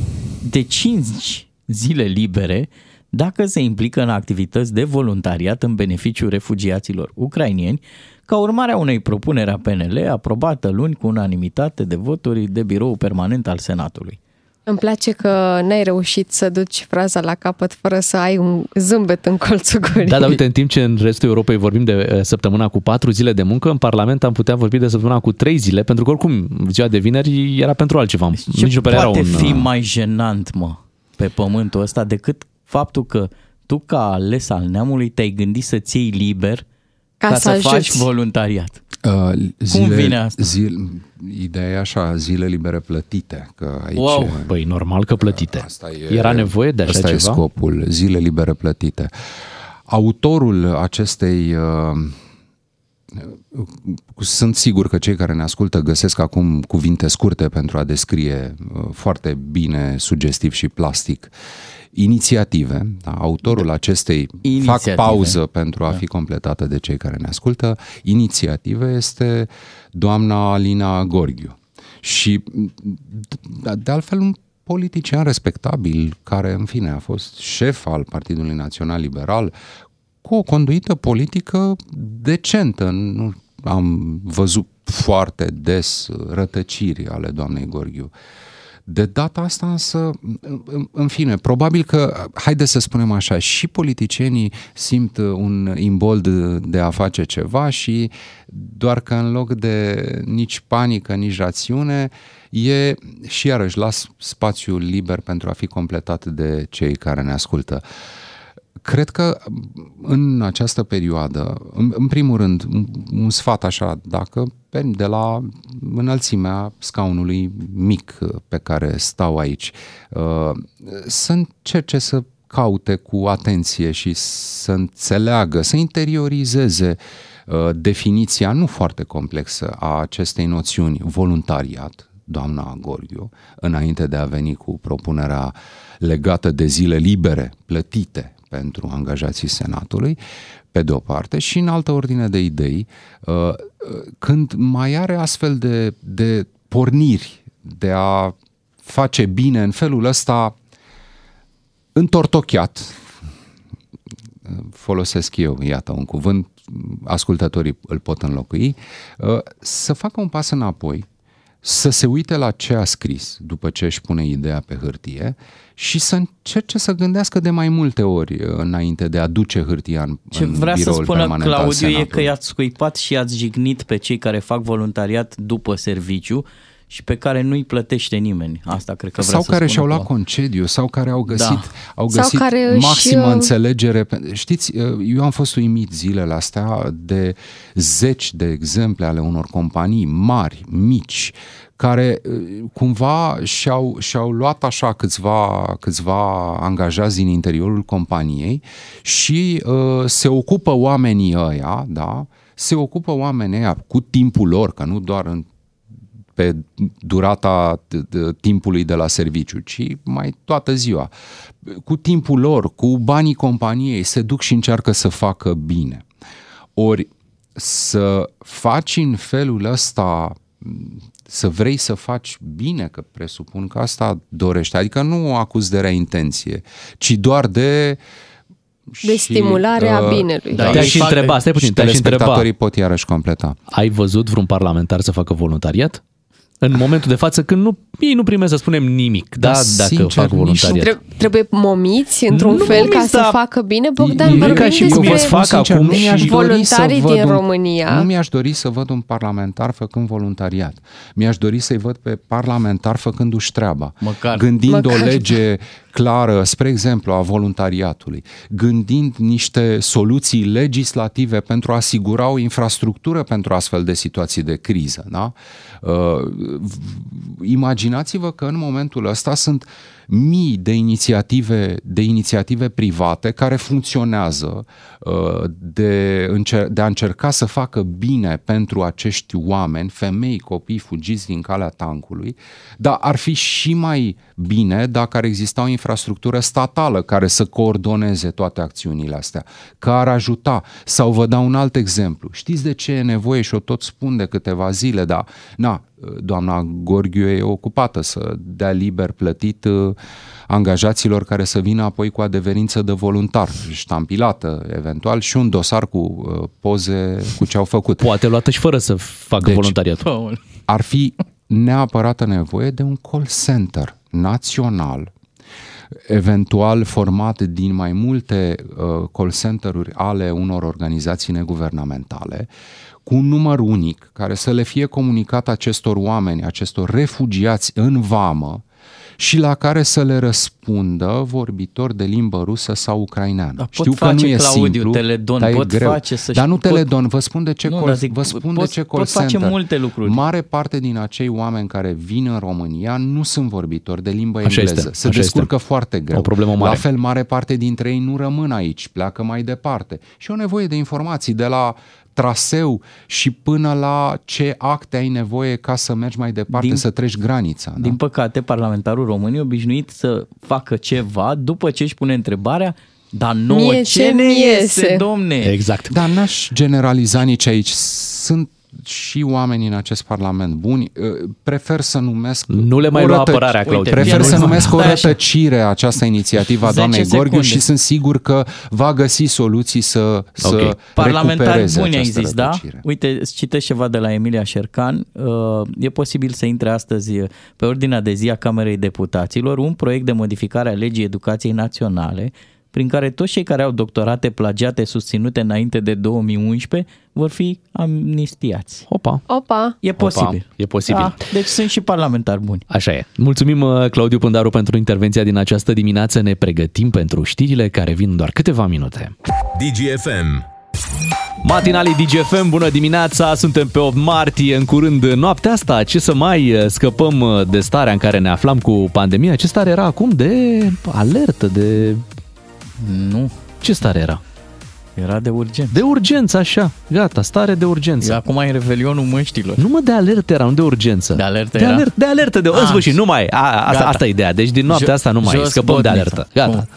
de 5 zile libere dacă se implică în activități de voluntariat în beneficiul refugiaților ucrainieni, ca urmare a unei propuneri a PNL aprobată luni cu unanimitate de voturi de birou permanent al Senatului. Îmi place că n-ai reușit să duci fraza la capăt fără să ai un zâmbet în colțul gurii. Da, dar uite, în timp ce în restul Europei vorbim de uh, săptămâna cu patru zile de muncă, în Parlament am putea vorbi de săptămâna cu trei zile, pentru că oricum ziua de vineri era pentru altceva. Ce Nici nu părea poate un, fi uh, mai jenant, mă, pe pământul ăsta decât faptul că tu ca ales al neamului te-ai gândit să-ți iei liber Ca ca, să să, faci ajuți. voluntariat. Uh, zile, vine asta? Zile, ideea e așa, zile libere plătite. Că aici, Wow. Păi normal că plătite. Asta e, Era nevoie de așa asta ceva? e scopul, zile libere plătite. Autorul acestei... Uh, sunt sigur că cei care ne ascultă găsesc acum cuvinte scurte pentru a descrie uh, foarte bine, sugestiv și plastic inițiative. Da? Autorul acestei Inițiative. fac pauză pentru a Da. fi completată de cei care ne ascultă. Inițiative este doamna Alina Gorghiu. Și de- de altfel un politician respectabil care, în fine, a fost șef al Partidului Național Liberal cu o conduită politică decentă. Nu am văzut foarte des rătăciri ale doamnei Gorghiu. De data asta însă, în- în fine, probabil că, haide să spunem așa, și politicienii simt un imbold de a face ceva și doar că în loc de nici panică, nici rațiune, e și iarăși las spațiul liber pentru a fi completat de cei care ne ascultă. Cred că în această perioadă, în, în primul rând, un, un sfat așa, dacă pe- de la înălțimea scaunului mic pe care stau aici, uh, să încerce să caute cu atenție și să înțeleagă, să interiorizeze uh, definiția nu foarte complexă a acestei noțiuni, voluntariat, doamna Gorghiu, înainte de a veni cu propunerea legată de zile libere, plătite pentru angajații Senatului, pe de o parte, și în altă ordine de idei, uh, uh, când mai are astfel de, de porniri de a face bine în felul ăsta întortocheat, folosesc eu, iată un cuvânt, ascultătorii îl pot înlocui, uh, să facă un pas înapoi, să se uite la ce a scris după ce își pune ideea pe hârtie și să încerce să gândească de mai multe ori uh, înainte de a duce hârtia în, Ce în vrea să biroul spună permanent al Claudiu e Senatului. că i-ați scuipat și i-ați jignit pe cei care fac voluntariat după serviciu și pe care nu-i plătește nimeni. Asta cred că vrea sau să care spună și-au luat Claudiu. concediu, sau care au găsit, Da. au Sau găsit care își, maximă uh, înțelegere. pe- Știți, uh, eu am fost uimit zilele astea de zeci de exemple ale unor companii mari, mici, care uh, cumva și-au, și-au luat așa câțiva, câțiva angajați din interiorul companiei și uh, se ocupă oamenii ăia, da? se ocupă oamenii ăia cu timpul lor, că nu doar în pe durata t- t- timpului de la serviciu, ci mai toată ziua. Cu timpul lor, cu banii companiei, se duc și încearcă să facă bine. Ori să faci în felul ăsta, să vrei să faci bine, că presupun că asta dorește, adică nu acuz de rea intenție, ci doar de De stimulare a binelui. Da, te-aș întreba, stai puțin, te-aș întreba. Telespectatorii pot iarăși completa. Ai văzut vreun parlamentar să facă voluntariat? În momentul de față, când nu, ei nu primesc să spunem nimic, da, Da, dacă sincer, fac voluntariat. Tre- trebuie momiți într-un Nu fel ca momiți, să dar facă bine. Bogdan, e vorbim ca și cum despre vă fac Sincer, acum nu mi-aș și- dori să voluntarii văd din un- România. Nu mi-aș dori să văd un parlamentar făcând voluntariat. Mi-aș dori să-i văd pe parlamentar făcându-și treaba. Măcar. Gândind Măcar. o lege clară, spre exemplu, a voluntariatului, gândind niște soluții legislative pentru a asigura o infrastructură pentru astfel de situații de criză. Da? Uh, imaginați-vă că în momentul ăsta sunt mii de inițiative, de inițiative private care funcționează uh, de, de a încerca să facă bine pentru acești oameni, femei, copii fugiți din calea tancului, dar ar fi și mai bine dacă ar exista o infrastructură statală care să coordoneze toate acțiunile astea, care ar ajuta. Sau vă dau un alt exemplu. Știți de ce e nevoie și o tot spun de câteva zile, dar na, doamna Gorghiu e ocupată să dea liber plătit uh, angajaților care să vină apoi cu adeverință de voluntar, ștampilată eventual și un dosar cu uh, poze cu ce au făcut. Poate luată și fără să facă deci, voluntariatul. Ar fi neapărat nevoie de un call center național eventual format din mai multe uh, call center-uri ale unor organizații neguvernamentale, cu un număr unic care să le fie comunicat acestor oameni, acestor refugiați în vamă, și la care să le răspundă vorbitori de limbă rusă sau ucraineană. Da, Știu că nu e Claudiu, simplu, Teledon, dar pot e greu. face să Dar nu pot... Teledon, vă spun de ce nu, call, zic, vă spun pot, de ce call pot face center. multe lucruri. Mare parte din acei oameni care vin în România nu sunt vorbitori de limbă Așa engleză. este, Se așa descurcă este. foarte greu. O problemă mare. La fel, mare parte dintre ei nu rămân aici, pleacă mai departe. Și au nevoie de informații de la traseu și până la ce acte ai nevoie ca să mergi mai departe, Din- să treci granița. Da? Din păcate, parlamentarul român e obișnuit să facă ceva după ce își pune întrebarea dar nouă Mie ce ce ne mi iese, iese?" domne? Exact. Dar n-aș generaliza nici aici. Sunt și oameni în acest parlament buni. Prefer să numesc... Nu le mai o lua rătăci- apărarea, Claudiu. Prefer Nu să le mai- numesc o Stai așa. rătăcire această inițiativă a 10 doamnei Gorghiu secunde. și sunt sigur că va găsi soluții să, să Ok. Parlamentari recupereze buni ai această zis, da? rătăcire. Uite, îți citesc ceva de la Emilia Șercan. Uh, E posibil să intre astăzi pe ordinea de zi a Camerei Deputaților un proiect de modificare a legii educației naționale prin care toți cei care au doctorate plagiate susținute înainte de 2011 vor fi amnistiați. Opa. Opa! E posibil. e posibil. Da, deci sunt și parlamentari buni. Așa e. Mulțumim, uh, Claudiu Pândaru, pentru intervenția din această dimineață. Ne pregătim pentru știrile care vin în doar câteva minute. DGFM. Matinalii DGFM, bună dimineața, suntem pe 8 martie, în curând noaptea asta, ce să mai uh, scăpăm uh, de starea în care ne aflam cu pandemia? Ce stare era acum de alertă, de... Nu, Ce stare era? era de urgent. De urgență, așa, gata, stare de urgență. Acum e revelionul măștilor. Nu mă de alertă era, nu de urgență. De alertă de era? alertă, de alertă, de... În Ah, sfârșit, nu mai, a, asta, gata. asta e ideea. Deci din noaptea Jo- asta nu mai jos scăpăm de botnița. alertă. Gata. Bun.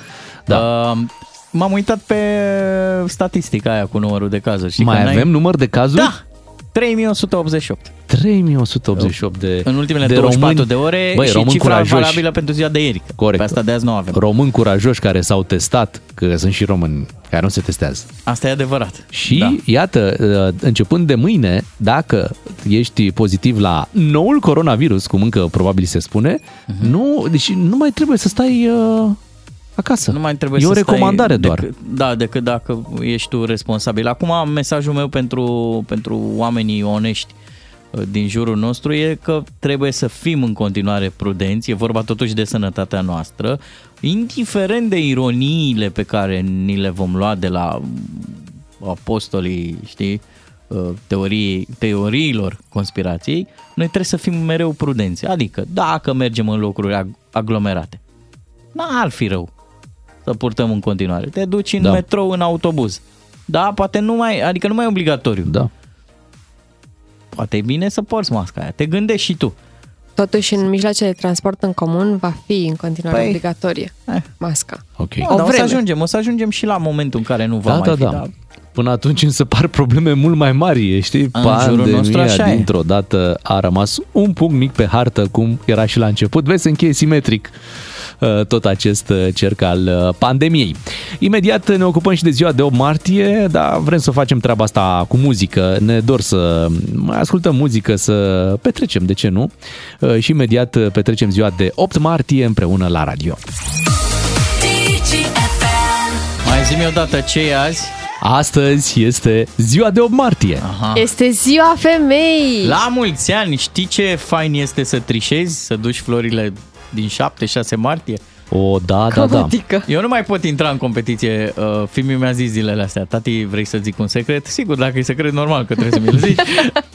Da. Uh, m-am uitat pe statistica aia cu numărul de cazuri. Știi că mai n-ai- avem număr de cazuri? Da! 3188. 3188 de În ultimele de 24 români, de ore Băi, și români cifra curajoși. valabilă pentru ziua de ieri. Corect. Pe asta de azi nu avem. Români curajoși care s-au testat, că sunt și români care nu se testează. Asta e adevărat. Și Da. iată, uh, începând de mâine, dacă ești pozitiv la noul coronavirus, cum încă probabil se spune, Mhm. nu, deci nu mai trebuie să stai uh, acasă. Nu mai trebuie e să o recomandare stai doar. Decât, da, decât dacă ești tu responsabil. Acum, mesajul meu pentru, pentru oamenii onești uh, din jurul nostru e că trebuie să fim în continuare prudenți, e vorba totuși de sănătatea noastră, indiferent de ironiile pe care ni le vom lua de la mm, apostolii, știi, uh, teorii, teoriilor conspirației, noi trebuie să fim mereu prudenți. Adică, dacă mergem în locuri ag- aglomerate, n-ar fi rău să purtăm în continuare. Te duci în Da. da. metrou, în autobuz. Da, poate nu mai, adică nu mai e obligatoriu. Da. Poate e bine să porți masca aia. Te gândești și tu. Totuși, în mijloacele de transport în comun va fi în continuare Păi, obligatorie eh. masca. Ok. Nu, O dar o să vreme. ajungem, o să ajungem și la momentul în care nu va Da, mai da, fi. da. Până atunci însă par probleme mult mai mari, știi? În jurul nostru Pandemia așa e. dintr-o dată a rămas un punct mic pe hartă, cum era și la început. Vezi, se încheie simetric uh, tot acest uh, cerc al uh, pandemiei. Imediat ne ocupăm și de ziua de 8 martie, dar vrem să facem treaba asta cu muzică. Ne dor să mai ascultăm muzică, să petrecem, de ce nu? Uh, Și imediat uh, petrecem ziua de 8 martie împreună la radio. Mai zi-mi odată ce e azi. Astăzi este ziua de 8 martie. Aha. Este ziua femeii! La mulți ani, știi ce fain este să trișezi, să duci florile din 7-6 martie? O, da, da, da. Eu nu mai pot intra în competiție. Uh, Filmul mi-a zis zilele astea, tati, vrei să zic un secret? Sigur, dacă e secret, normal că trebuie să mi-l zici.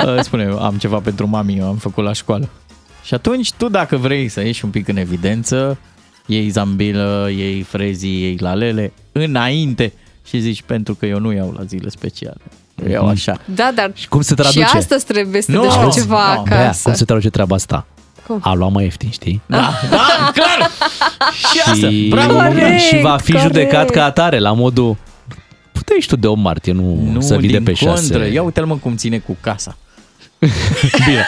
Uh, spune, am ceva pentru mami, eu am făcut la școală. Și atunci, tu dacă vrei să ieși un pic în evidență, iei zambilă, iei frezii, iei lalele, înainte și zici, pentru că eu nu iau la zile speciale. Eu iau Mhm. așa. Da, dar Cum se traduce? și astăzi trebuie să Nu, duci nu, ceva nu. Bea, acasă. cum se traduce treaba asta? Cum? A luat mai ieftin, știi? Da, da, clar! Și asta, și, bravo! Corect, și va fi corect. judecat ca atare, la modul puteai și tu de 8 martie, nu, Nu, să vii de din pe 6. contră. Ia uite-l mă cum ține cu casa. Bine.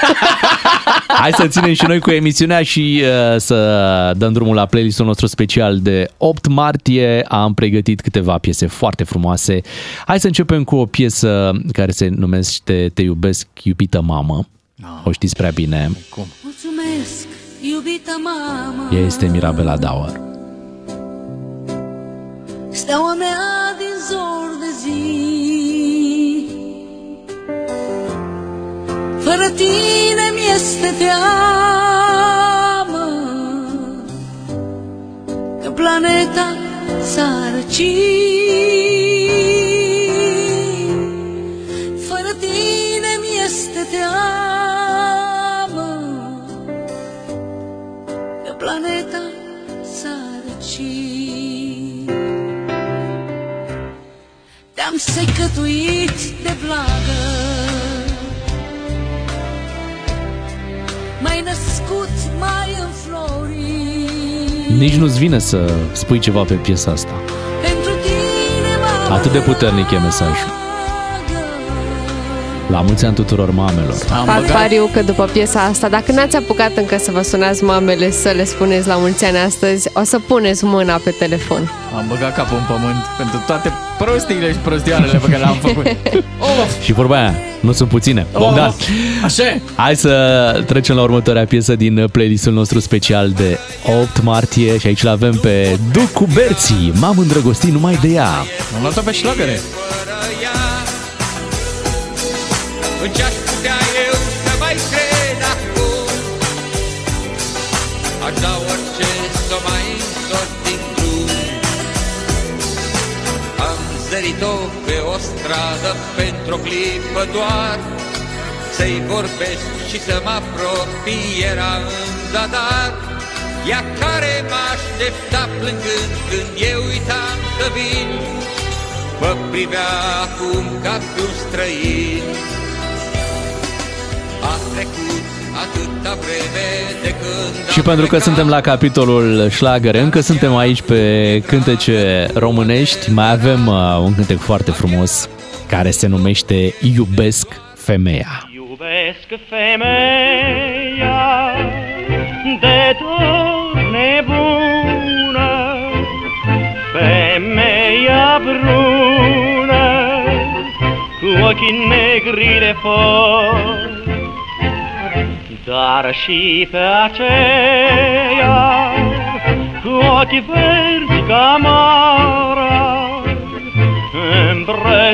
Hai să ținem și noi cu emisiunea și uh, să dăm drumul la playlistul nostru special de 8 martie. Am pregătit câteva piese foarte frumoase. Hai să începem cu o piesă care se numește Te iubesc, iubită mamă. O știți prea bine. Cum? Mulțumesc, iubită mamă Ea este Mirabela Dauer. Steaua mea din zor de zi. Fără tine mi-este teamă Că planeta s-a răcit Te-am secătuit de vlagă M-ai născut mai înflorit Nici nu-ți vine să spui ceva pe piesa asta. Pentru tine m-am Atât de puternic e mesajul. La mulți ani tuturor mamelor. Am Fac băgat, pariu că după piesa asta, dacă n-ați apucat încă să vă sunați mamele să le spuneți la mulți ani astăzi, o să puneți mâna pe telefon. am băgat capul în pământ pentru toate prostiile și prostioarele pe care le-am făcut. Și vorba aia, nu sunt puține. Bogdan, Oh, așa e. Hai să trecem la următoarea piesă din playlistul nostru special de 8 martie și aici l-avem pe Ducu Berții. M-am îndrăgostit numai de ea. Am luat-o pe șlagăre. În ce-aș putea eu să mai cred acum? Aș da orice să mai întorc din drum. Am zărit-o pe o stradă pentru o clipă doar Să-i vorbesc și să mă apropii era în zadar. Ea care mă aștepta plângând când eu uitam că vin Mă privea acum ca pe un străin A trecut atâta vreme de când Și am pentru că plecat. suntem la capitolul șlagăre, încă suntem aici pe cântece românești, mai avem uh, un cântec foarte frumos care se numește Iubesc femeia. Iubesc femeia de tot nebună, femeia brună, cu ochii negri de foc, dar și pe aceea, cu ochii verzi ca mara, îmbrățișarea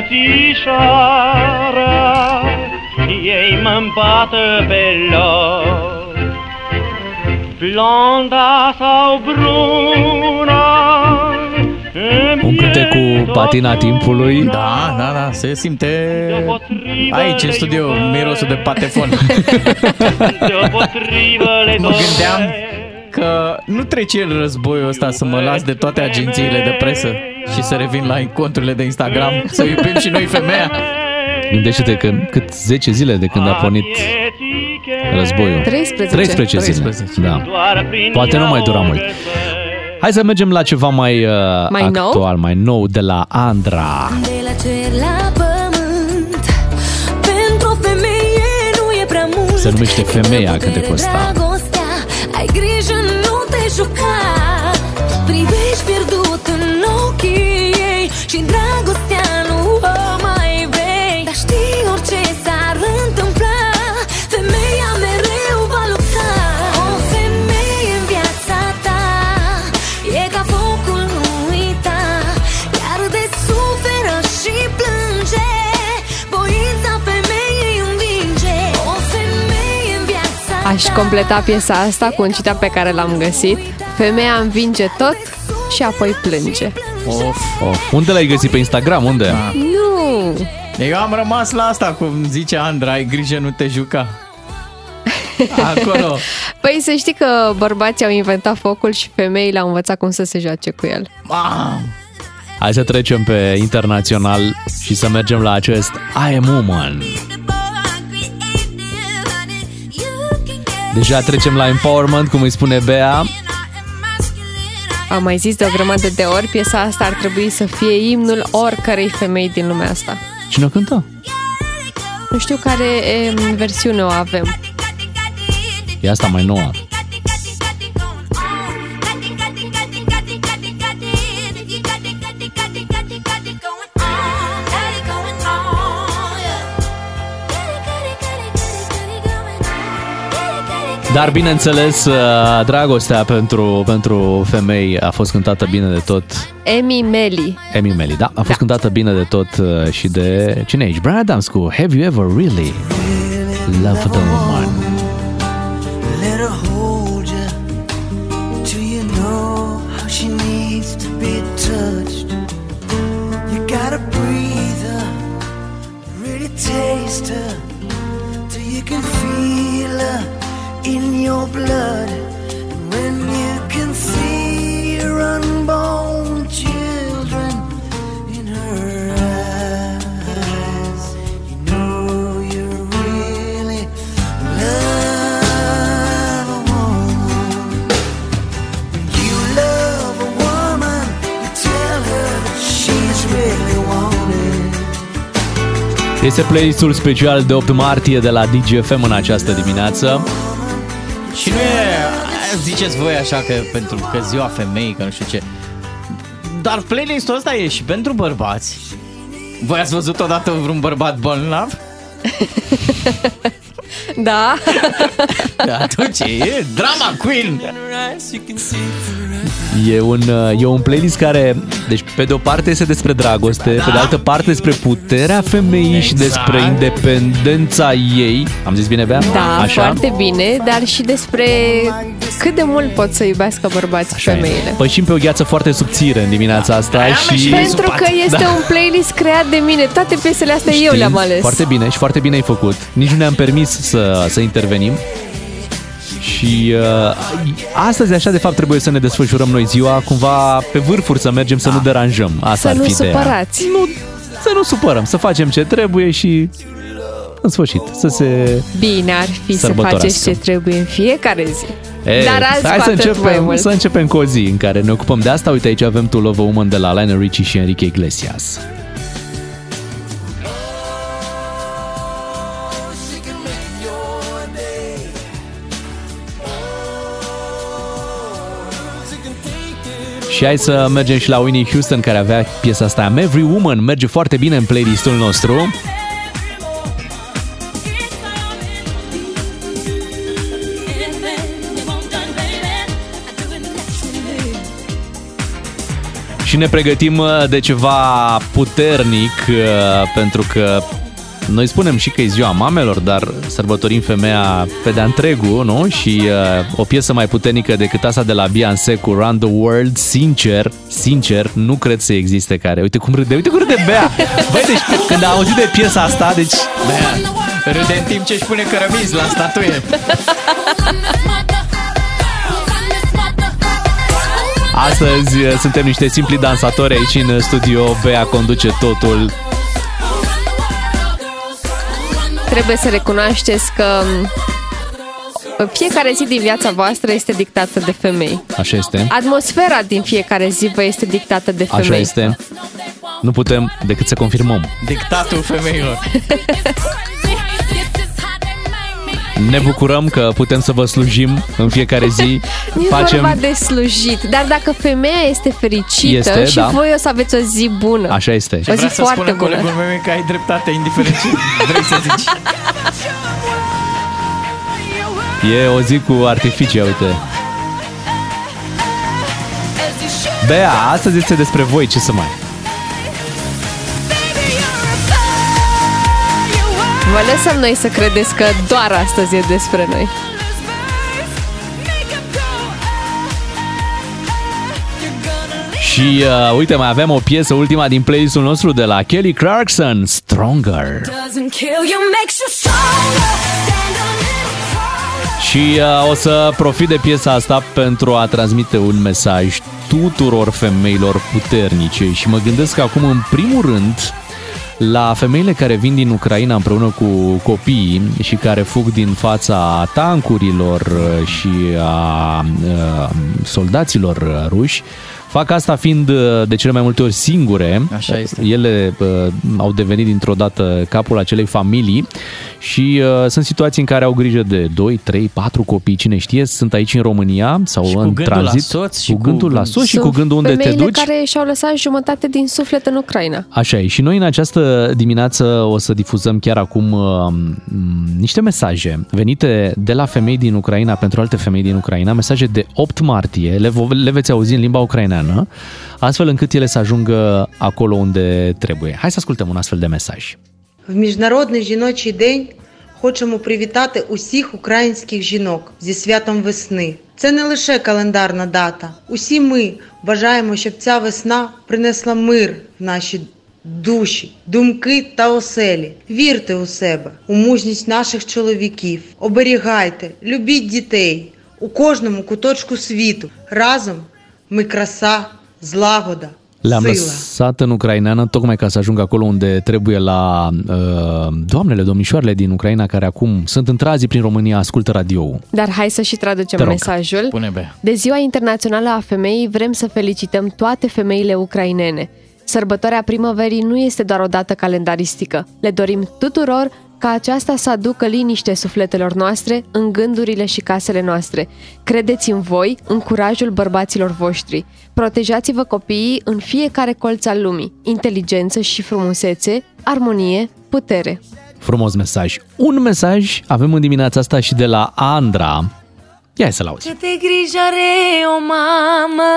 ei mă împată pe loc. Blonda sau bruna Un cântec cu patina timpului. Da, da, da, se simte aici în studio mirosul de patefon. Deopotrivă le Mă gândeam că nu trece el războiul ăsta să mă las de toate agențiile de presă și să revin la conturile de Instagram, să iubim și noi femeia. Gândește-te că cât 10 zile de când a pornit războiul. 13. 13 zile. 13. Da. Poate nu mai dura mult. Hai să mergem la ceva mai, uh, Mai nou? actual, mai nou, de la Andra. De la cer la pământ Pentru o femeie nu e prea mult Se numește Femeia Câtă cântecul putere ăsta. Dragostea Ai grijă, nu Aș completa piesa asta cu un citat pe care l-am găsit. Femeia învinge tot și apoi plânge. Of. Of. Unde l-ai găsit pe Instagram? Unde? Da. Nu! Eu am rămas la asta, cum zice Andra, ai grijă, nu te juca. Acolo. Păi să știi că bărbații au inventat focul și femeile au învățat cum să se joace cu el. Mam! Hai să trecem pe internațional și să mergem la acest I am woman. Deja trecem la empowerment, cum îi spune Bea. Am mai zis de o grămadă de ori, piesa asta ar trebui să fie imnul oricărei femei din lumea asta. Cine o cântă? Nu știu care e, versiune o avem. E asta mai nouă. Dar bineînțeles, uh, dragostea pentru, pentru femei a fost cântată bine de tot. Emi Meli. Emi Meli, da, a fost cântată bine de tot uh, și de cine e aici? Brian Adams cu Have You Ever Really Loved a Woman? Este playlistul special de 8 martie de la DGFM în această dimineață. Și nu e, ziceți voi așa că pentru că ziua femeii, că nu știu ce. Dar playlistul ăsta e și pentru bărbați. Voi ați văzut odată vreun bărbat bolnav? Da. Atunci e drama queen. E un, uh, e un playlist care, deci pe de o parte este despre dragoste, da. pe de altă parte despre puterea femeii exact. și despre independența ei. Am zis bine, Bea? Da, Așa? foarte bine, dar și despre cât de mult pot să iubească bărbații Așa e. femeile. Păi și pe o gheață foarte subțire în dimineața asta și... Pentru că este Da. un playlist creat de mine. Toate piesele astea eu le-am ales. Foarte bine și foarte bine ai făcut. Nici nu ne-am permis să, să intervenim. Și uh, astăzi așa de fapt trebuie să ne desfășurăm noi ziua cumva pe vârfuri să mergem să nu deranjăm. Asta Să ar nu fi ideea. supărați. Nu, să nu supărăm, să facem ce trebuie și în sfârșit să se... Bine ar fi să Sărbătorească. faceți ce trebuie în fiecare zi. E, Dar azi hai cu să atât mai începem, mult. să începem cu o zi în care ne ocupăm de asta. Uite aici avem To Love a Woman de la Lionel Richie și Enrique Iglesias. Și hai să mergem și la Winnie Houston care avea piesa asta I'm Every Woman, merge foarte bine în playlistul nostru. Și ne pregătim uh, de ceva puternic uh, pentru că noi spunem și că e ziua mamelor, dar sărbătorim femeia pe de întregul, nu? Și uh, o piesă mai puternică decât asta de la Beyoncé cu Run the World, sincer, sincer, nu cred să existe care. Uite cum râde, uite cum râde Bea. Băi, deci când a auzit de piesa asta, deci... Bea, râde în timp ce își pune cărămizi la statuie. Astăzi uh, suntem niște simpli dansatori aici în studio. Bea conduce totul. Trebuie să recunoașteți că m, fiecare zi din viața voastră este dictată de femei. Așa este. Atmosfera din fiecare zi vă este dictată de femei. Așa este. Nu putem decât să confirmăm. Dictatul femeilor. Ne bucurăm că putem să vă slujim în fiecare zi. Nu e vorba de slujit, dar dacă femeia este fericită Este, și da. voi o să aveți o zi bună. Așa este. O zi Vrea să foarte spună bună. colegul meu că ai dreptate, indiferent ce vrei să zici. E o zi cu artificii, uite. Bea, astăzi este despre voi, ce să mai... Vă lăsăm noi să credeți că doar astăzi e despre noi. Și uh, uite, mai avem o piesă, ultima din playlistul nostru de la Kelly Clarkson, Stronger. Doesn't kill you, makes you stronger. Stand a little Și uh, o să profit de piesa asta pentru a transmite un mesaj tuturor femeilor puternice și mă gândesc că acum, în primul rând, la femeile care vin din Ucraina împreună cu copiii și care fug din fața tancurilor uh, și a uh, soldaților ruși, fac asta fiind uh, de cele mai multe ori singure. Așa este. Ele uh, au devenit dintr-o dată capul acelei familii și uh, sunt situații în care au grijă de 2, 3, 4 copii, cine știe, sunt aici în România sau Și cu în gândul la tranzit. soț și cu cu gândul la gând- soț și Sunt cu gândul unde te femeile duci. care și-au lăsat jumătate din suflet în Ucraina. Așa e. Și noi în această dimineață o să difuzăm chiar acum uh, m, niște mesaje venite de la femei din Ucraina pentru alte femei din Ucraina, mesaje de 8 martie, le, vo- le veți auzi în limba ucraineană, astfel încât ele să ajungă acolo unde trebuie. Hai să ascultăm un astfel de mesaj. В Міжнародний жіночий день хочемо привітати усіх українських жінок зі святом весни. Це не лише календарна дата. Усі ми бажаємо, щоб ця весна принесла мир в наші душі, думки та оселі. Вірте у себе, у мужність наших чоловіків. Оберігайте, любіть дітей у кожному куточку світу. Разом ми краса, злагода, Le-am сила. lăsat în ucraineană tocmai ca să ajung acolo unde trebuie la uh, doamnele, domnișoarele din Ucraina care acum sunt în tranzit prin România, ascultă radio Dar hai să și traducem Te rog. mesajul. Pune Bea. De Ziua Internațională a Femeii vrem să felicităm toate femeile ucrainene. Sărbătoarea primăverii nu este doar o dată calendaristică. Le dorim tuturor ca aceasta să aducă liniște sufletelor noastre, în gândurile și casele noastre. Credeți în voi, în curajul bărbaților voștri. Protejați-vă copiii în fiecare colț al lumii. Inteligență și frumusețe, armonie, putere. Frumos mesaj. Un mesaj avem în dimineața asta și de la Andra. Ia să-l auzi. Câte griji are o mamă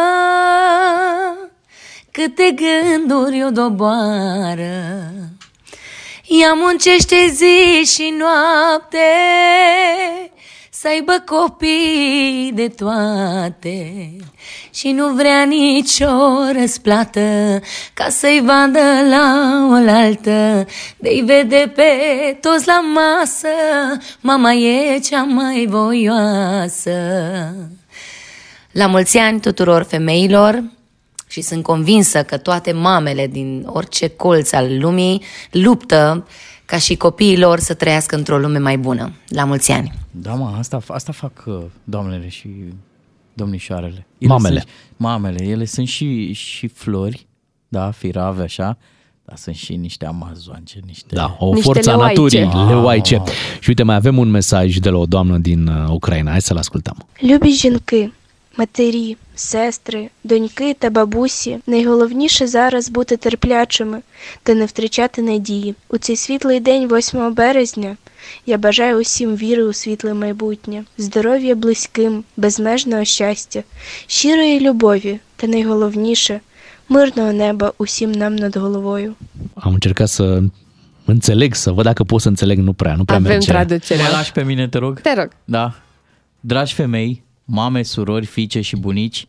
Câte gânduri o doboară Ea muncește zi și noapte Să aibă copii de toate. Și nu vrea nicio răsplată Ca să-i vadă la oaltă. De-i vede pe toți la masă Mama e cea mai voioasă. La mulți ani tuturor femeilor și sunt convinsă că toate mamele din orice colț al lumii luptă ca și copiii lor să trăiască într-o lume mai bună. La mulți ani! Da, mă, asta, asta fac uh, doamnele și domnișoarele. Mamele. Sunt, mamele, ele sunt și, și flori, da, firave așa, dar sunt și niște amazoance, niște... Da, o Niște forță a leoaice. naturii, Wow. leoaice. Și uite, mai avem un mesaj de la o doamnă din uh, Ucraina. Hai să-l ascultăm. Любі жінки, матері, сестри, доньки та бабусі, найголовніше зараз бути терплячими та не втрачати надії. У цей світлий день, 8 березня, я бажаю усім віри у світле майбутнє, здоров'я близьким, безмежного щастя, щирої любові та найголовніше мирного неба усім нам над головою. Am încercat să înțeleg, să văd dacă pot să înțeleg, nu prea, nu prea Avem merge. traducerea. Mă lași pe mine, te rog? Te rog. Da. Dragi femei, mame, surori, fiice și bunici,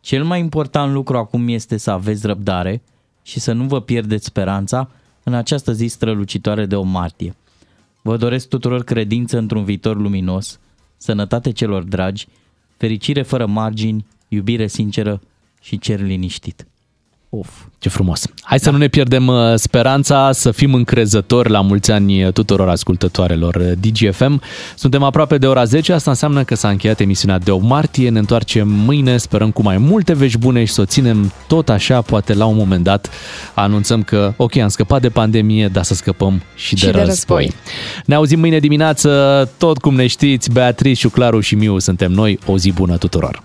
cel mai important lucru acum este să aveți răbdare și să nu vă pierdeți speranța în această zi strălucitoare de o martie. Vă doresc tuturor credință într-un viitor luminos, sănătate celor dragi, fericire fără margini, iubire sinceră și cer liniștit. Of. Ce frumos. Hai să nu ne pierdem uh, speranța, să fim încrezători la mulți ani uh, tuturor ascultătoarelor uh, DGFM. Suntem aproape de ora 10, asta înseamnă că s-a încheiat emisiunea de 8 martie, ne întoarcem mâine, sperăm cu mai multe vești bune și să o ținem tot așa, poate la un moment dat anunțăm că, ok, am scăpat de pandemie, dar să scăpăm și, Și de, de război. război. Ne auzim mâine dimineață, tot cum ne știți, Beatrice, Claru și Miu suntem noi, o zi bună tuturor!